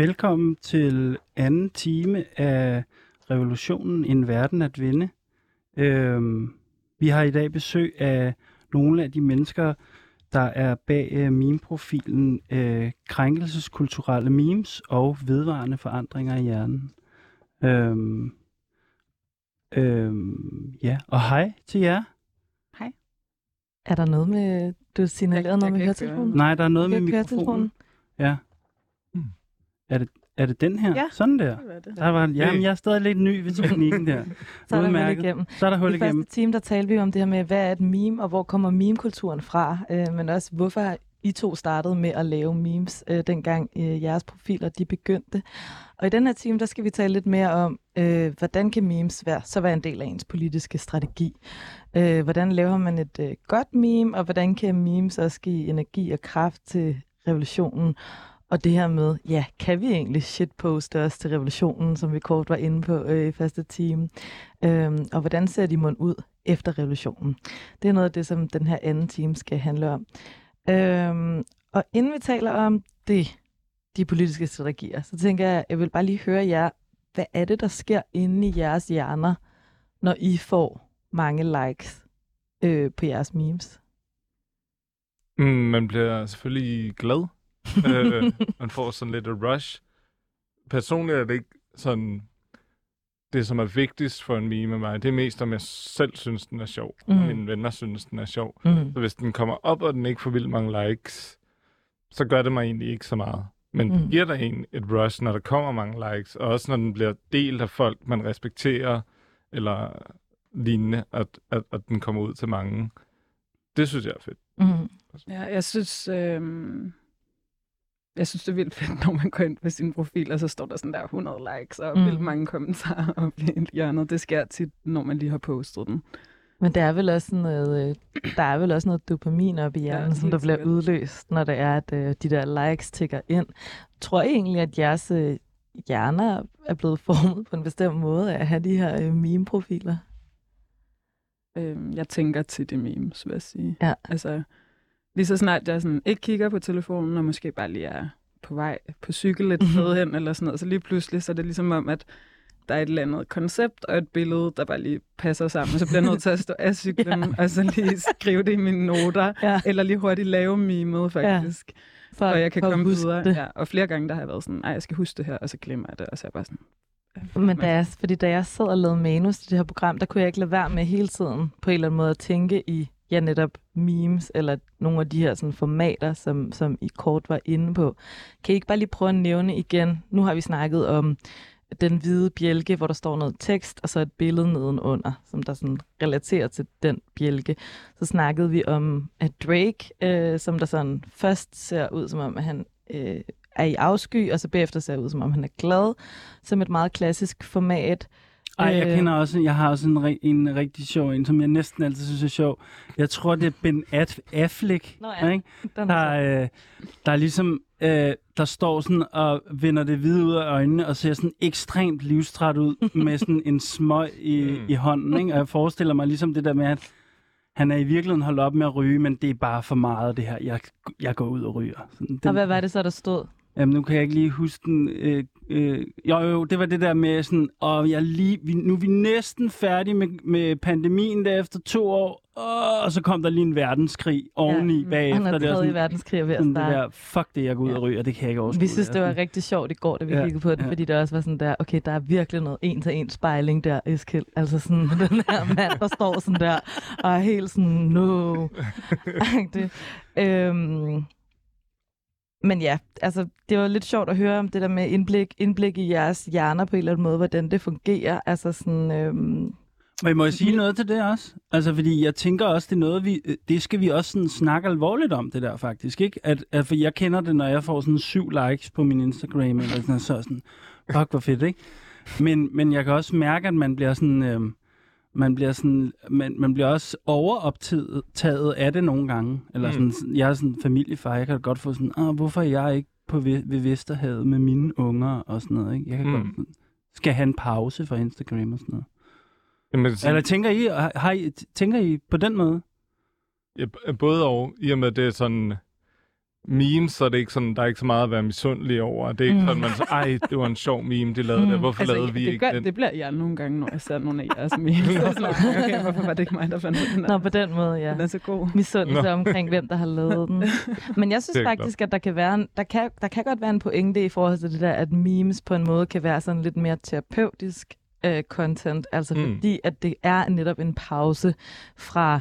Velkommen til anden time af Revolutionen En Verden at Vinde. Øhm, vi har i dag besøg af nogle af de mennesker, der er bag øh, meme-profilen øh, Krænkelseskulturelle Memes og Vedvarende Forandringer i Hjernen. Øhm, øhm, ja, og hej til jer. Er der noget med, du signalerede noget jeg med høretelefonen? Nej, der er noget med mikrofonen. Ja. Er det, er det den her? Ja. Sådan der. Det var det. Der var, jamen, jeg er stadig lidt ny ved teknikken der. Så er der hul Udmærket. igennem. Så er der hul I igennem. første time, der talte vi om det her med, hvad er et meme, og hvor kommer meme-kulturen fra? Øh, men også, hvorfor I to startede med at lave memes, øh, dengang øh, jeres profiler de begyndte. Og i den her time, der skal vi tale lidt mere om, øh, hvordan kan memes være, så være en del af ens politiske strategi? Øh, hvordan laver man et øh, godt meme, og hvordan kan memes også give energi og kraft til revolutionen? Og det her med, ja, kan vi egentlig shitposte os til revolutionen, som vi kort var inde på øh, i første time? Øhm, og hvordan ser de mund ud efter revolutionen? Det er noget af det, som den her anden time skal handle om. Øhm, og inden vi taler om det, de politiske strategier, så tænker jeg, jeg vil bare lige høre jer, hvad er det, der sker inde i jeres hjerner, når I får mange likes øh, på jeres memes? Mm, man bliver selvfølgelig glad øh, man får sådan lidt et rush. Personligt er det ikke sådan... Det, som er vigtigst for en meme med mig, det er mest, om jeg selv synes, den er sjov. Mm. Mhm. Og mine venner synes, den er sjov. Mm. Så hvis den kommer op, og den ikke får vildt mange likes, så gør det mig egentlig ikke så meget. Men mm. Det giver dig en et rush, når der kommer mange likes, og også når den bliver delt af folk, man respekterer, eller lignende, at, at, at den kommer ud til mange. Det synes jeg er fedt. Mm. Ja, jeg synes, øh, jeg synes, det er vildt fedt, når man går ind på sin profil, og så står der sådan der 100 likes og Mm. vildt mange kommentarer op i hjørnet. Det sker tit, når man lige har postet den. Men der er vel også sådan noget, øh, der er vel også noget dopamin op i hjernen, Ja, som der bliver udløst, når det er, at øh, de der likes tigger ind. Tror I egentlig, at jeres øh, hjerner er blevet formet på en bestemt måde af at have de her meme-profiler? Øh, jeg tænker til det memes, vil jeg sige. Ja. Altså, lige så snart jeg sådan ikke kigger på telefonen, og måske bare lige er på vej på cykel et sted hen, eller sådan noget, så lige pludselig, så er det ligesom om, at der er et eller andet koncept og et billede, der bare lige passer sammen. Så bliver jeg nødt til at stå af cyklen, ja. og så lige skrive det i mine noter, Ja, eller lige hurtigt lave memet, faktisk. for, Ja, og jeg kan for komme videre. Det. Ja, og flere gange, der har jeg været sådan, nej, jeg skal huske det her, og så glemmer jeg det, og så er jeg bare sådan... Men da jeg, fordi da jeg sad og lavede manus til det her program, der kunne jeg ikke lade være med hele tiden på en eller anden måde at tænke i, ja netop memes, eller nogle af de her sådan, formater, som, som I kort var inde på. Kan I ikke bare lige prøve at nævne igen, nu har vi snakket om den hvide bjælke, hvor der står noget tekst, og så et billede nedenunder, som der sådan relaterer til den bjælke. Så snakkede vi om at Drake, øh, som der sådan først ser ud som om, at han øh, er i afsky, og så bagefter ser ud som om, han er glad, som et meget klassisk format. Ej, jeg Øh. kender også, jeg har også en, en rigtig sjov en, som jeg næsten altid synes er sjov. Jeg tror, det er Ben Affleck, Nå ja, ikke? Den er Der, øh, der er ligesom, øh, der står sådan og vender det hvide ud af øjnene, og ser sådan ekstremt livstræt ud, med sådan en smøg i, Mm. i hånden, ikke? Og jeg forestiller mig ligesom det der med, at han er i virkeligheden holdt op med at ryge, men det er bare for meget det her. Jeg, jeg går ud og ryger. Sådan, Og hvad var det så, der stod? Jamen, nu kan jeg ikke lige huske den. Øh, øh, jo, jo, det var det der med sådan, og jeg lige, vi, nu er vi næsten færdige med, med pandemien der efter to år, og så kom der lige en verdenskrig oveni ja. bagefter. Han er det tredje verdenskrig er ved at sådan det starte. der, fuck det, jeg går ud Ja. og ryger, det kan jeg ikke overskue. Vi synes, det var rigtig sjovt i går, da vi Ja, kiggede på den, ja. fordi det også var sådan der, okay, der er virkelig noget en-til-en spejling der, Eskild. Altså sådan den her mand, der står sådan der, og er helt sådan, no. Agtig. øhm, men ja, altså, det var lidt sjovt at høre om det der med indblik, indblik i jeres hjerner på en eller anden måde, hvordan det fungerer. Altså sådan, øhm, Men må jeg sige noget til det også? Altså, fordi jeg tænker også, det er noget, vi, det skal vi også sådan snakke alvorligt om, det der faktisk, ikke? At, at for jeg kender det, når jeg får sådan syv likes på min Instagram, eller sådan, så sådan, fuck, hvor fedt, ikke? Men, men jeg kan også mærke, at man bliver sådan, øh, man bliver sådan, man, man bliver også overoptaget taget af det nogle gange. Eller sådan, jeg er sådan en familiefar, jeg kan godt få sådan, ah, hvorfor er jeg ikke på ved, ved Vesterhavet med mine unger og sådan noget, ikke? Jeg kan Mm. godt, sådan, skal have en pause fra Instagram og sådan noget. Jamen, så, Eller tænker I, har, har I, tænker I på den måde? ja, både og, i og med det er sådan, memes, så er det ikke sådan, der er ikke så meget at være misundelig over. Det er ikke Mm. sådan, man så, ej, det var en sjov meme, de lavede Mm. det. Hvorfor Altså, lavede vi det, ikke gør, den? det bliver jeg nogle gange, når jeg ser nogle af jeres memes. Så sådan, okay, hvorfor var det ikke mig, der fandt den Nå, her? på den måde, ja. Den er så god. misundelse Nå. omkring, hvem der har lavet den. Men jeg synes faktisk, at der kan, være en, der, kan, der kan godt være en pointe i forhold til det der, at memes på en måde kan være sådan lidt mere terapeutisk øh, content. Altså Mm. fordi, at det er netop en pause fra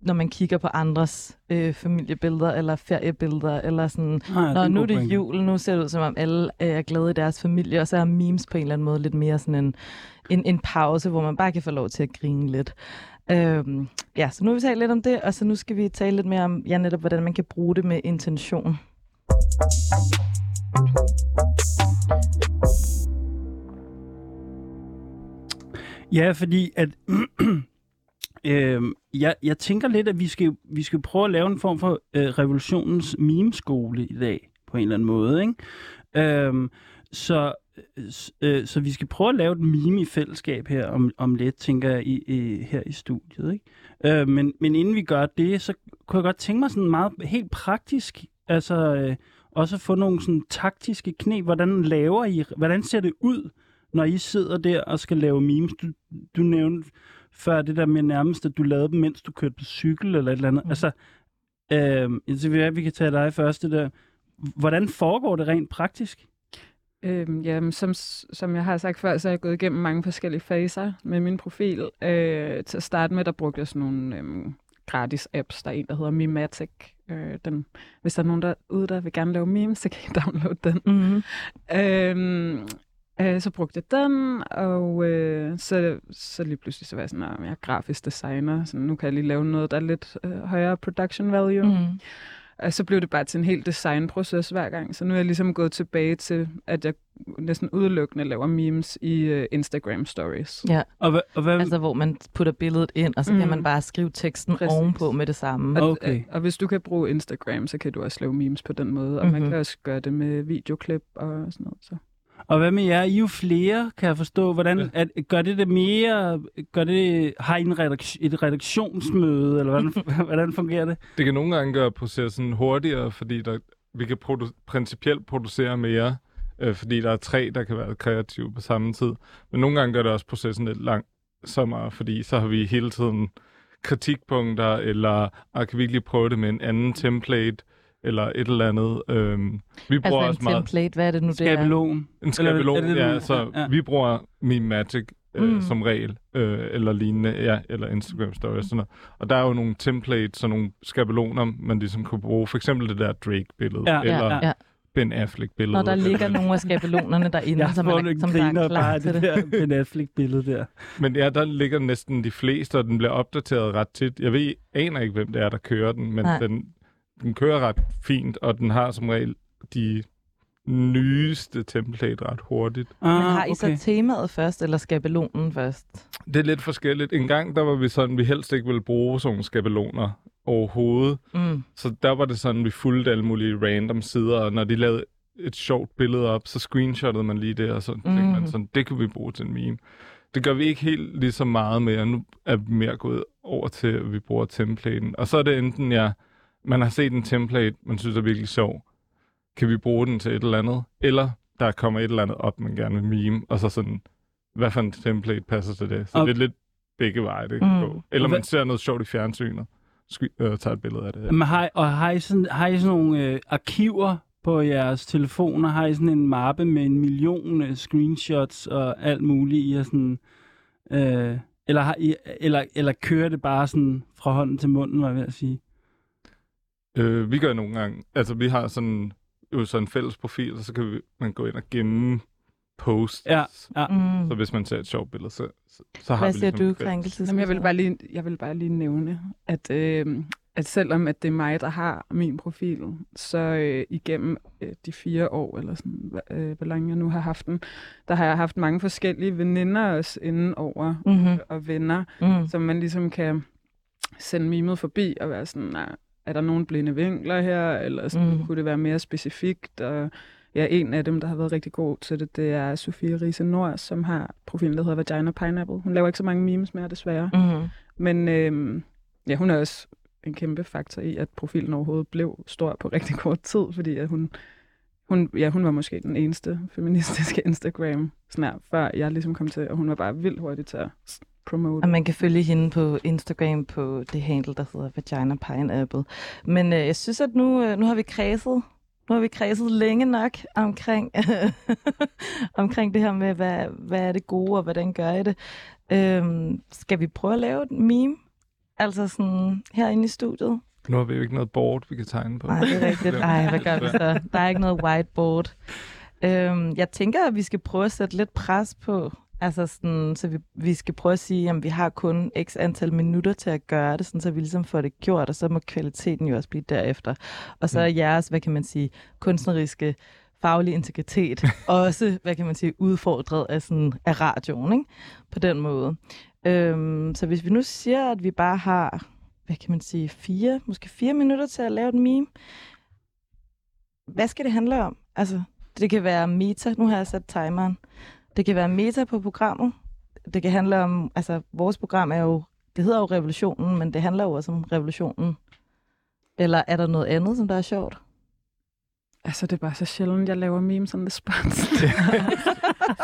når man kigger på andres øh, familiebilleder eller feriebilleder, eller sådan, Ah, ja, Nå, nu er det jul, nu ser det ud som om alle øh, er glade i deres familie, og så er memes på en eller anden måde lidt mere sådan en, en, en pause, hvor man bare kan få lov til at grine lidt. Øhm, ja, så nu har vi talt lidt om det, og så nu skal vi tale lidt mere om, ja, netop hvordan man kan bruge det med intention. Ja, fordi at... øh, jeg, jeg tænker lidt, at vi skal, vi skal prøve at lave en form for øh, revolutionens memeskole i dag, på en eller anden måde. Ikke? Øhm, så, øh, øh, så vi skal prøve at lave et meme i fællesskab her om, om lidt, tænker jeg, i, i, her i studiet. Ikke? Øh, men, men inden vi gør det, så kunne jeg godt tænke mig sådan meget helt praktisk, altså øh, også at få nogle sådan taktiske knep. Hvordan laver I, hvordan ser det ud, når I sidder der og skal lave memes? Du, du nævnte før det der med nærmest, at du lavede dem, mens du kørte på cykel eller et eller andet. Mm. Altså, øh, så vi, vi kan tage dig først det der. Hvordan foregår det rent praktisk? Øhm, jamen, som, som jeg har sagt før, så er jeg gået igennem mange forskellige faser med min profil. Øh, til at starte med, der brugte jeg sådan nogle øhm, gratis apps. Der er en, der hedder Mimatic. Øh, den, hvis der er nogen derude, der vil gerne lave memes, så kan I downloade den. Mm-hmm. Øhm, øh, så brugte jeg den, og øh, så, så lige pludselig så var jeg sådan, at jeg er grafisk designer, så nu kan jeg lige lave noget, der er lidt øh, højere production value. Mm. Mm. Og så blev det bare til en helt designproces hver gang. Så nu er jeg ligesom gået tilbage til, at jeg næsten udelukkende laver memes i uh, Instagram stories. Ja, Og, hvad, og hvad, altså hvor man putter billedet ind, og så mm. kan Mm. man bare skrive teksten Præcis. Ovenpå med det samme. Og, Okay. øh, og hvis du kan bruge Instagram, så kan du også lave memes på den måde. Og mm-hmm. man kan også gøre det med videoklip og sådan noget. Så. Og hvad med jer? I er jo flere, kan jeg forstå. Hvordan, Ja. at, gør det det mere... Gør det, har I en redaks, et redaktionsmøde, eller hvordan, hvordan fungerer det? Det kan nogle gange gøre processen hurtigere, fordi der, vi kan produ- principielt producere mere, øh, fordi der er tre, der kan være kreative på samme tid. Men nogle gange gør det også processen lidt langsommere, fordi så har vi hele tiden kritikpunkter, eller ah, kan vi ikke lige prøve det med en anden template, eller et eller andet. Øhm, vi bruger Altså også en meget template, hvad er det nu, det er? Skabelon. en skabelon, er det det, ja, så ja. vi bruger Mematic øh, Mm. som regel, øh, eller lignende, ja, eller Instagram Stories, sådan noget. Og der er jo nogle templates, og nogle skabeloner, man ligesom kunne bruge. For eksempel det der Drake-billede, Ja, eller Ja, ja. Ben Affleck-billede. Når der ligger nogle af skabelonerne derinde, Jeg som, er, som der er klar til det det. der Ben Affleck-billede der. Men ja, der ligger næsten de fleste, og den bliver opdateret ret tit. Jeg ved, aner ikke, hvem det er, der kører den, men Nej. den, den kører ret fint, og den har som regel de nyeste template ret hurtigt. Ah, Men har I så temaet først, eller skabelonen først? Det er lidt forskelligt. En gang, der var vi sådan, vi helst ikke ville bruge sådan nogle skabeloner overhovedet. Mm. Så der var det sådan, vi fulgte alle mulige random sider, og når de lavede et sjovt billede op, så screenshottede man lige det, og så tænkte Mhm. man sådan, det kan vi bruge til en meme. Det gør vi ikke helt lige så meget mere. Nu er vi mere gået over til, at vi bruger templaten. Og så er det enten, ja, man har set en template, man synes er virkelig sjov. Kan vi bruge den til et eller andet? Eller der kommer et eller andet op, man gerne vil meme, og så sådan, hvad for en template passer til det? Så Og- det er lidt begge veje, det kan Mm. gå. Eller man ser noget sjovt i fjernsynet, sk- øh, tager et billede af det. Men har, og har I sådan, har I sådan nogle øh, arkiver på jeres telefoner? Har I sådan en mappe med en million øh, screenshots og alt muligt? I er sådan, øh, eller, har I, eller, eller kører det bare sådan fra hånden til munden, var jeg ved at sige? Øh, vi gør nogle gange, altså vi har sådan, jo sådan en fælles profil, og så kan vi, man gå ind og gemme posts. Ja, ja. Mm. Så hvis man ser et sjovt billede, så, så, så har Hvad vi siger ligesom du, et fælles- krænkelses? Jamen, jeg, vil bare lige, jeg vil bare lige nævne, at, øh, at selvom at det er mig, der har min profil, så øh, igennem øh, de fire år, eller sådan, øh, hvor længe jeg nu har haft den, der har jeg haft mange forskellige veninder også inden over, Mm-hmm. og venner, Mm. som man ligesom kan sende mimet forbi og være sådan, nej, er der nogle blinde vinkler her, eller sådan, Mm. kunne det være mere specifikt, og ja, en af dem, der har været rigtig god til det, det er Sofie Riese Nord, som har profilen, der hedder Vagina Pineapple. Hun laver ikke så mange memes mere, desværre. Mm. Men øhm, ja, hun er også en kæmpe faktor i, at profilen overhovedet blev stor på rigtig kort tid, fordi at hun, hun, ja, hun var måske den eneste feministiske Instagram snart, før jeg ligesom kom til, og hun var bare vildt hurtig til at promote. Og man kan følge hende på Instagram på det handle, der hedder Vagina Pineapple. Men øh, jeg synes, at nu, øh, nu har vi kredset nu har vi kredset længe nok omkring, omkring det her med, hvad, hvad er det gode, og hvordan gør jeg det. Øhm, skal vi prøve at lave et meme? Altså sådan herinde i studiet? Nu har vi jo ikke noget board, vi kan tegne på. Nej, det er rigtigt. Ej, hvad gør vi så? Der er ikke noget whiteboard. Øhm, jeg tænker, at vi skal prøve at sætte lidt pres på. Altså sådan, så vi, vi skal prøve at sige, at vi har kun x antal minutter til at gøre det, sådan, så vi ligesom får det gjort, og så må kvaliteten jo også blive derefter. Og så er jeres, hvad kan man sige, kunstneriske faglige integritet også, hvad kan man sige, udfordret af, sådan, af radioen, ikke? på den måde. Øhm, så hvis vi nu siger, at vi bare har, hvad kan man sige, fire, måske fire minutter til at lave et meme, hvad skal det handle om? Altså, det kan være meta. Nu har jeg sat timeren. Det kan være meta på programmet. Det kan handle om, altså vores program er jo, det hedder jo revolutionen, men det handler jo også om revolutionen. Eller er der noget andet, som der er sjovt? Altså, det er bare så sjældent, jeg laver memes on the spot.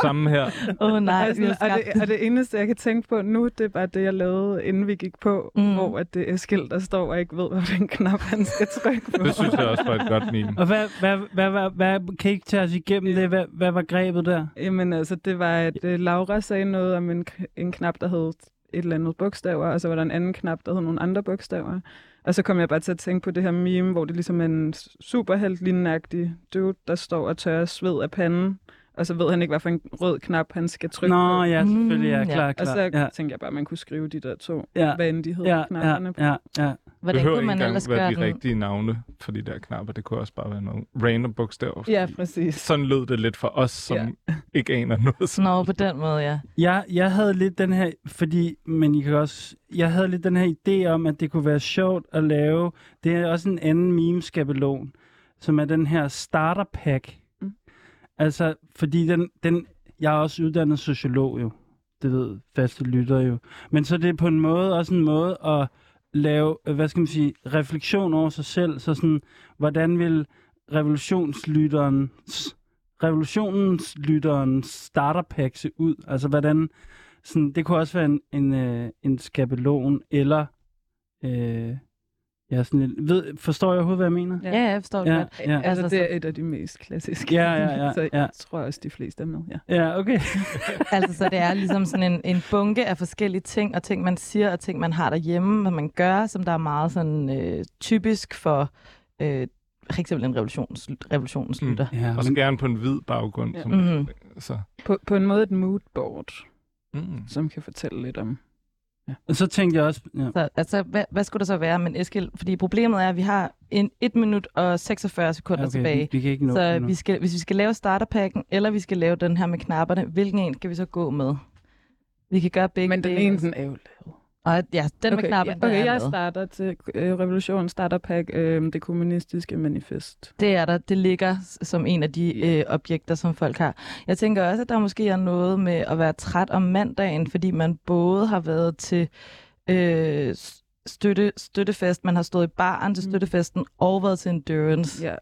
Samme her. Åh oh, nej, sådan, og, det, og det eneste, jeg kan tænke på nu, det er bare det, jeg lavede, inden vi gik på, Mm. hvor at det er skilt, der står, og ikke ved, hvilken knap han skal trykke på. Det synes jeg også var et godt meme. Og hvad, hvad, hvad, hvad, hvad, kan I ikke tage os igennem det? Hvad, hvad var grebet der? Jamen altså, det var, at uh, Laura sagde noget om en, en knap, der hed et eller andet bogstaver, og så var der en anden knap, der hed nogle andre bogstaver. Og så kom jeg bare til at tænke på det her meme, hvor det ligesom er en superhelt lignende dude, der står og tørrer sved af panden, og så ved han ikke, hvad for en rød knap, han skal trykke Nå, på. ja, selvfølgelig. Ja, Mm, ja. klar, Og klar. så ja, tænkte jeg bare, at man kunne skrive de der to, ja, hvad end de hed, ja, ja, knapperne på. ja, ja. Hvordan behøver kunne ikke man engang ellers være gøre de den? rigtige navne for de der knapper. Det kunne også bare være nogle random bogstaver. Ja, præcis. Sådan lød det lidt for os, som Ja. ikke aner noget. Nå, på den måde, ja. Jeg, jeg havde lidt den her, fordi, men I kan også, jeg havde lidt den her idé om, at det kunne være sjovt at lave, det er også en anden meme-skabelon, som er den her starter pack. Altså, fordi den, den, jeg er også uddannet sociolog jo, det ved faste lytter jo, men så det er på en måde også en måde at lave, øh, hvad skal man sige, refleksion over sig selv, så sådan, hvordan vil revolutionslytterens revolutionens lytterens starterpack se ud? Altså, hvordan... Sådan, det kunne også være en, en, øh, en skabelon, eller... Øh, ja, sådan et, ved, forstår jeg overhovedet, hvad jeg mener? Ja. Ja, ja, jeg forstår det Ja, godt. ja. Altså, Altså, det er et af de mest klassiske. Ja, ja, ja, så jeg ja. tror også, de fleste er med, ja. Ja, okay. Altså, så det er ligesom sådan en, en bunke af forskellige ting, og ting, man siger, og ting, man har derhjemme, hvad man gør, som der er meget sådan øh, typisk for øh, for eksempel en revolutions, revolutionens Mm. lytter. Ja, Og så men, gerne på en hvid baggrund. Ja. Som, Mhm. så. På, på en måde et moodboard, Mm. som kan fortælle lidt om... så tænkte jeg også... Ja. Så, altså, hvad, hvad skulle der så være? Men Eskild, fordi problemet er, at vi har en 1 minut og 46 sekunder Okay, tilbage. vi, vi kan ikke nå Så vi skal, hvis vi skal lave starterpakken, eller vi skal lave den her med knapperne, hvilken en skal vi så gå med? Vi kan gøre begge Men den ene, den er jo lavet. Og ja, den med Okay, knapperne, ja, den okay er jeg med. starter til øh, Revolution Starter Pack, øh, det kommunistiske manifest. Det er der. Det ligger som en af de øh, objekter, som folk har. Jeg tænker også, at der måske er noget med at være træt om mandagen, fordi man både har været til øh, støtte, støttefest, man har stået i baren til Mm. støttefesten, og været til endurance. Ja.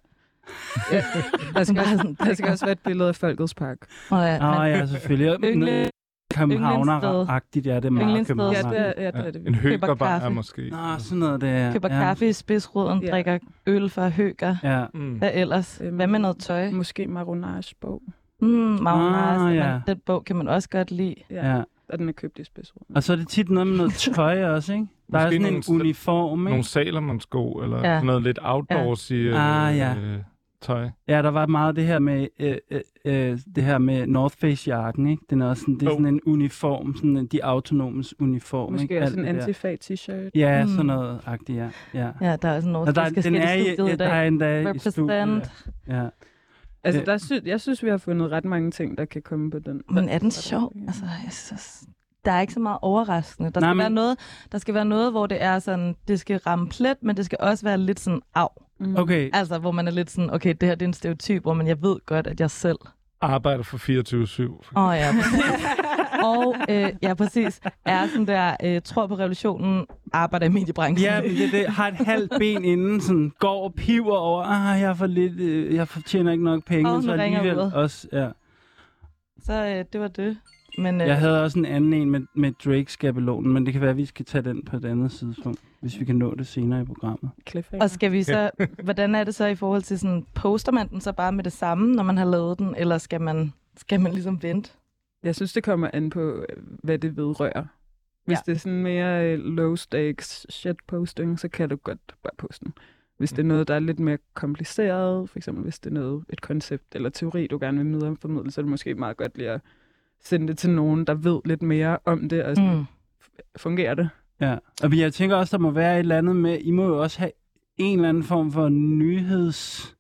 ja. Der, skal også, der skal også være et billede af Folkets Park. Og ja, Ah, man, ja, selvfølgelig. Yndle- Københavner-agtigt, ja, det er meget Yndlingssted. Ja, københavner det er, ja, det er det. en høgerbar er kaffe. måske. Nå, sådan noget, det er. køber ja. kaffe i spidsruden, Ja. drikker øl fra høger. Ja. Mm. Hvad ellers? Øhm, Hvad med noget tøj? Måske Maronage bog. Mm, Magnus, Ah, ja. Den bog kan man også godt lide. Ja. ja. Og den er købt i spidsruden. Og så er det tit noget med noget tøj også, ikke? Der er Måske sådan en nogle st- uniform, Nogle ikke? Salomon-sko, eller Ja. sådan noget lidt outdoorsy ja. Ah, ja. øh, tøj. Ja, der var meget det her med øh, øh, øh, det her med North Face jakken, ikke? Den er også sådan, det er Jo. sådan en uniform, sådan en, de autonomes uniform, Måske ikke? også Alt en antifag t-shirt. Ja, Mm. sådan noget agtigt, ja. ja. Ja, der er også noget, Og der, der skal den er, i i, studiet ja, i der er dag. endda i Represent. studiet. Ja. Altså, Øh. der sy- jeg synes, vi har fundet ret mange ting, der kan komme på den. Men er den sjov? Altså, jeg synes, der er ikke så meget overraskende. Der Nej, skal, men- være noget, der skal være noget, hvor det er sådan, det skal ramme plet, men det skal også være lidt sådan, af. Mm. Okay, Altså, hvor man er lidt sådan, okay, det her det er en stereotyp, hvor man, jeg ved godt, at jeg selv arbejder for 24-7. Åh oh, ja, og øh, ja, præcis. Er sådan der, øh, tror på revolutionen, arbejder i mediebranchen. Ja, det, det har et halvt ben inden, sådan går og piver over, ah, jeg får lidt, øh, jeg fortjener ikke nok penge, oh, så alligevel uret. også, ja. Så øh, det var det. Men, øh, Jeg havde også en anden en med, med Drake-skabelonen, men det kan være, at vi skal tage den på et andet tidspunkt, hvis vi kan nå det senere i programmet. Og skal vi så, hvordan er det så i forhold til sådan, poster man den så bare med det samme, når man har lavet den, eller skal man, skal man ligesom vente? Jeg synes, det kommer an på, øh, hvad det vedrører. Hvis Ja. det er sådan mere øh, low stakes shit posting, så kan du godt bare poste den. Hvis det er noget, der er lidt mere kompliceret, for eksempel hvis det er noget, et koncept eller teori, du gerne vil videreformidle, så er det måske meget godt lige at sende det til nogen, der ved lidt mere om det, og sådan, Mm. fungerer det? Ja, og jeg tænker også, der må være et eller andet med, I må jo også have en eller anden form for nyheds...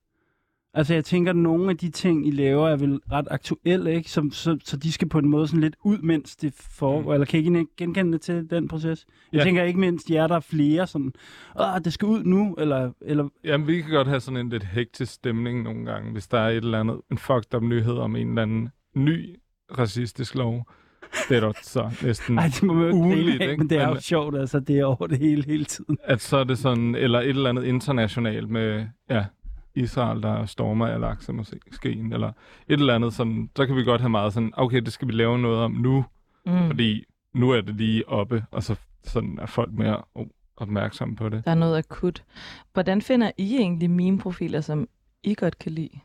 Altså jeg tænker, at nogle af de ting, I laver, er vel ret aktuelle, ikke? Som, så, så de skal på en måde sådan lidt ud, mens det foregår. Mm. Eller kan I ikke genkende det til den proces? Jeg Ja. tænker ikke mindst jer, der er flere sådan, åh, det skal ud nu, eller, eller Jamen, vi kan godt have sådan en lidt hektisk stemning nogle gange, hvis der er et eller andet, en fucked up nyhed om en eller anden ny racistisk lov. Det er der så næsten, ej, det må man Ugenligt, ikke? men det er jo Men- sjovt, altså det er over det hele, hele tiden. at så er det sådan, eller et eller andet internationalt med, ja, Israel, der stormer Al-Aqsa moskeen, eller et eller andet sådan, så kan vi godt have meget sådan, okay, det skal vi lave noget om nu, Mm. fordi nu er det lige oppe, og så sådan er folk mere oh, opmærksomme på det. Der er noget akut. Hvordan finder I egentlig meme-profiler, som I godt kan lide?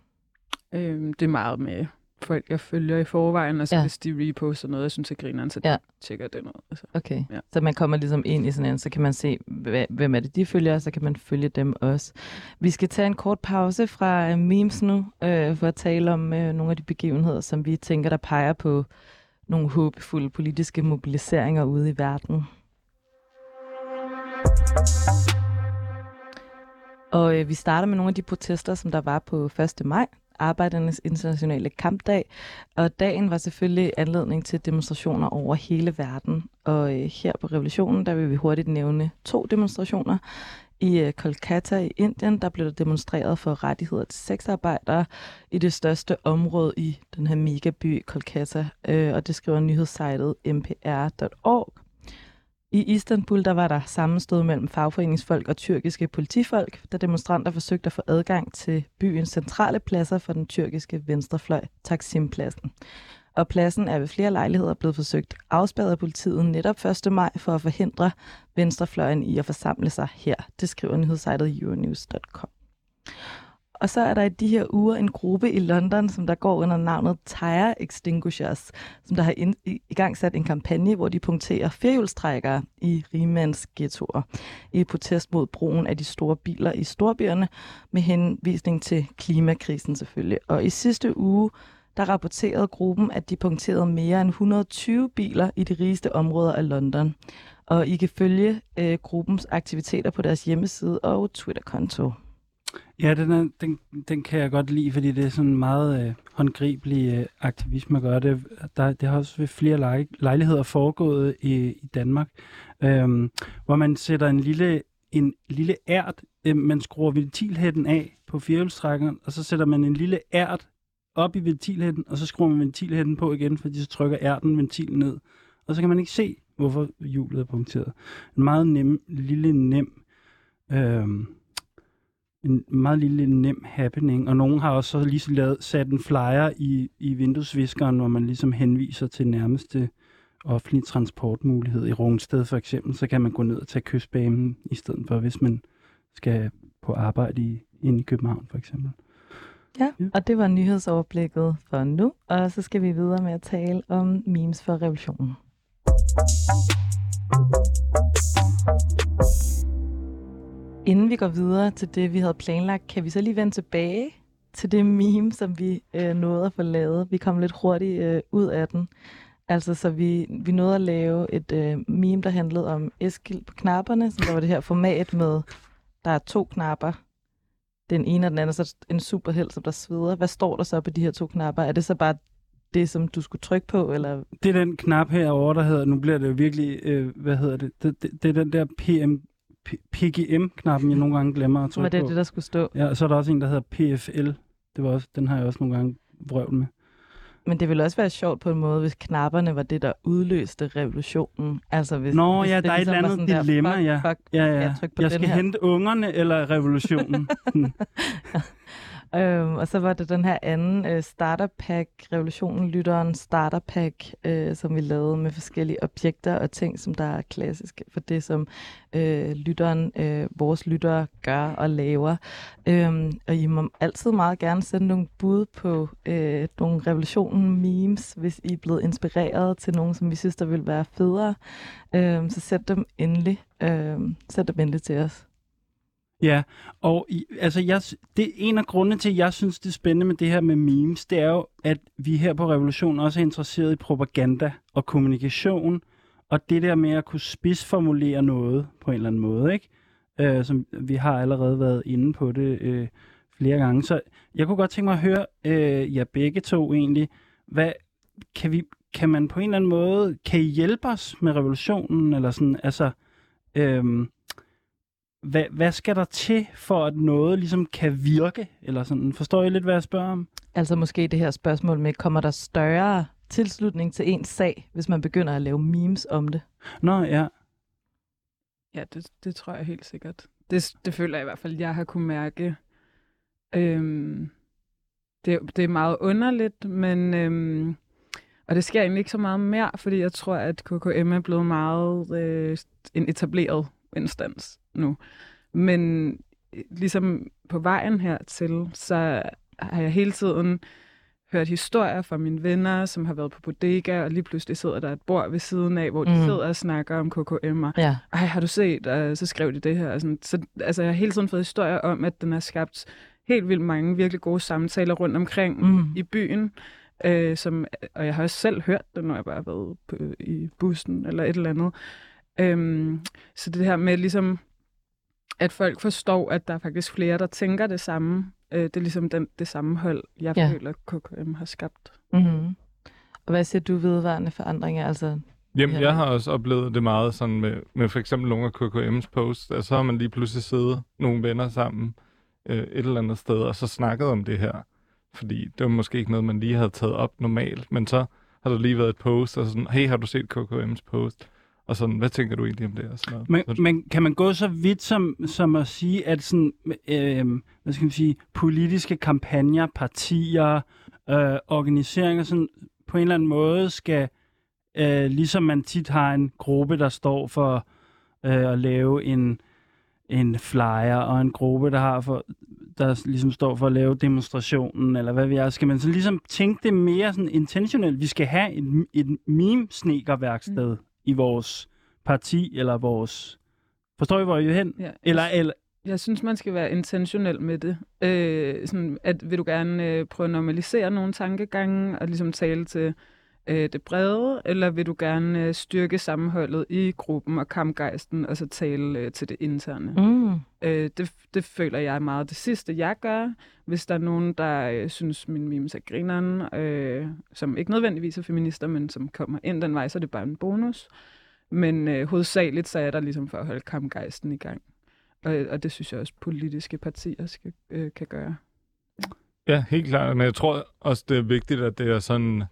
Øhm, det er meget med folk, jeg følger i forvejen, og så Ja. hvis de reposter noget, jeg synes er grineren, så Ja. tjekker det noget. Altså. Okay, Ja. så man kommer ligesom ind i sådan en, så kan man se, hvem er det, de følger, og så kan man følge dem også. Vi skal tage en kort pause fra øh, memes nu, øh, for at tale om øh, nogle af de begivenheder, som vi tænker, der peger på nogle håbefulde politiske mobiliseringer ude i verden. Og øh, vi starter med nogle af de protester, som der var på 1. maj, Arbejdernes Internationale Kampdag. Og dagen var selvfølgelig anledning til demonstrationer over hele verden. Og øh, her på revolutionen, der vil vi hurtigt nævne to demonstrationer. I øh, Kolkata i Indien, der blev der demonstreret for rettigheder til sexarbejdere i det største område i den her megaby Kolkata. Øh, og det skriver nyhedssejtet mpr.org. I Istanbul der var der sammenstød mellem fagforeningsfolk og tyrkiske politifolk, da demonstranter forsøgte at få adgang til byens centrale pladser for den tyrkiske venstrefløj, Taksimpladsen. Og pladsen er ved flere lejligheder blevet forsøgt afspærret af politiet netop 1. maj for at forhindre venstrefløjen i at forsamle sig her. Det skriver nyhedssejtet euronews.com. Og så er der i de her uger en gruppe i London, som der går under navnet Tire Extinguishers, som der har ind, i, i gang sat en kampagne, hvor de punkterer firehjulstrækkere i rigemands ghettoer i protest mod brugen af de store biler i storbyerne med henvisning til klimakrisen selvfølgelig. Og i sidste uge, der rapporterede gruppen, at de punkterede mere end 120 biler i de rigeste områder af London. Og I kan følge øh, gruppens aktiviteter på deres hjemmeside og Twitter-konto. Ja, den, er, den, den kan jeg godt lide, fordi det er sådan meget øh, håndgribelig øh, aktivisme at gøre det. Der, det har også ved flere lej, lejligheder foregået i, i Danmark, øh, hvor man sætter en lille, en lille ært, øh, man skruer ventilhætten af på firehjulstrækkeren, og så sætter man en lille ært op i ventilhætten, og så skruer man ventilhætten på igen, fordi så trykker ærten ventilen ned. Og så kan man ikke se, hvorfor hjulet er punkteret. En meget nem, lille nem... Øh, en meget lille nem happening, og nogen har også så lige så lavet, sat en flyer i, i vinduesviskeren, hvor man ligesom henviser til nærmeste offentlige transportmulighed. I Rungsted for eksempel, så kan man gå ned og tage kystbanen, i stedet for hvis man skal på arbejde i, inde i København for eksempel. Ja, Ja. og det var nyhedsoverblikket for nu, og så skal vi videre med at tale om memes for revolutionen. Inden vi går videre til det, vi havde planlagt, kan vi så lige vende tilbage til det meme, som vi øh, nåede at få lavet. Vi kom lidt hurtigt øh, ud af den. Altså, så vi, vi nåede at lave et øh, meme, der handlede om Eskild på knapperne, som der var det her format med, der er to knapper. Den ene og den anden, så en superheld, som der sveder. Hvad står der så på de her to knapper? Er det så bare det, som du skulle trykke på, eller Det er den knap herovre, der hedder, nu bliver det jo virkelig, øh, hvad hedder det, det, det, det er den der PM, PGM-knappen, jeg nogle gange glemmer at var trykke det på. det, der skulle stå? Ja, og så er der også en, der hedder PFL. Det var også, den har jeg også nogle gange vrøvl med. Men det ville også være sjovt på en måde, hvis knapperne var det, der udløste revolutionen. Altså hvis, Nå hvis ja, det der er et ligesom eller var andet sådan der, dilemma, fuck, ja. Fuck, Ja, jeg ja. Jeg den skal her. hente ungerne eller revolutionen. Øhm, og så var det den her anden øh, starter pack, revolutionen lytteren starter pack, øh, som vi lavede med forskellige objekter og ting, som der er klassiske for det, som øh, lytteren, øh, vores lyttere gør og laver. Øhm, og I må altid meget gerne sende nogle bud på øh, nogle revolutionen memes, hvis I er blevet inspireret til nogen, som vi synes, der vil være federe. Øhm, så sæt dem endelig, øh, sæt dem endelig til os. Ja, og i, altså jeg, det er en af grundene til, at jeg synes, det er spændende med det her med memes, det er jo, at vi her på Revolution også er interesseret i propaganda og kommunikation, og det der med at kunne spidsformulere noget på en eller anden måde, ikke? Øh, som vi har allerede været inde på det øh, flere gange. Så jeg kunne godt tænke mig at høre øh, jer begge to egentlig, hvad kan vi kan man på en eller anden måde, kan I hjælpe os med revolutionen, eller sådan, altså, øhm, hvad, hvad skal der til, for at noget ligesom kan virke? Eller sådan, forstår I lidt, hvad jeg spørger om? Altså måske det her spørgsmål med, kommer der større tilslutning til ens sag, hvis man begynder at lave memes om det? Nå, ja. Ja, det, det tror jeg helt sikkert. Det, det føler jeg i hvert fald, jeg har kunne mærke. Øhm, det, det er meget underligt, men... Øhm, og det sker egentlig ikke så meget mere, fordi jeg tror, at KKM er blevet meget øh, en etableret instans nu. Men øh, ligesom på vejen hertil, så har jeg hele tiden hørt historier fra mine venner, som har været på bodega, og lige pludselig sidder der et bord ved siden af, hvor de Mm. sidder og snakker om KKM'er Ja. ej, har du set? Og så skrev de det her. Og sådan. Så altså, jeg har hele tiden fået historier om, at den har skabt helt vildt mange virkelig gode samtaler rundt omkring Mm. i byen. Øh, som, og jeg har også selv hørt det, når jeg bare har været på, i bussen eller et eller andet. Øhm, så det her med ligesom, at folk forstår, at der er faktisk flere, der tænker det samme. Øh, det er ligesom den, det samme hold, jeg Ja. føler, KKM har skabt. Mm-hmm. Og hvad siger du vedvarende forandringer? Altså, Jamen, Ja. jeg har også oplevet det meget sådan med, med for eksempel nogle af KKM's posts, at så har man lige pludselig siddet nogle venner sammen øh, et eller andet sted, og så snakket om det her. Fordi det var måske ikke noget, man lige havde taget op normalt, men så har der lige været et post, og sådan, hey, har du set KKM's post? Og sådan, hvad tænker du egentlig om det? Og sådan noget. Men, Så- men kan man gå så vidt som, som at sige, at sådan, øh, hvad skal man sige, politiske kampagner, partier, øh, organiseringer sådan, på en eller anden måde skal, øh, ligesom man tit har en gruppe, der står for øh, at lave en, en flyer, og en gruppe, der har for, der ligesom står for at lave demonstrationen, eller hvad vi er. Skal man så ligesom tænke det mere sådan intentionelt? Vi skal have et, et meme-snekerværksted mm. I vores parti, eller vores... Forstår I, hvor I vil hen? Ja. Eller, eller, Jeg synes, man skal være intentionel med det. Øh, sådan, at vil du gerne øh, prøve at normalisere nogle tankegange og ligesom tale til øh, det brede, eller vil du gerne øh, styrke sammenholdet i gruppen og kampgejsten, og så tale øh, til det interne? mm. Øh, det, det føler jeg er meget det sidste, jeg gør. Hvis der er nogen, der øh, synes, min memes er grineren, øh, som ikke nødvendigvis er feminister, men som kommer ind den vej, så er det bare en bonus. Men øh, hovedsageligt så er der ligesom for at holde kampgejsten i gang. Og, og det synes jeg også, politiske partier skal, øh, kan gøre. Ja, helt klart. Men jeg tror også, det er vigtigt, at det er sådan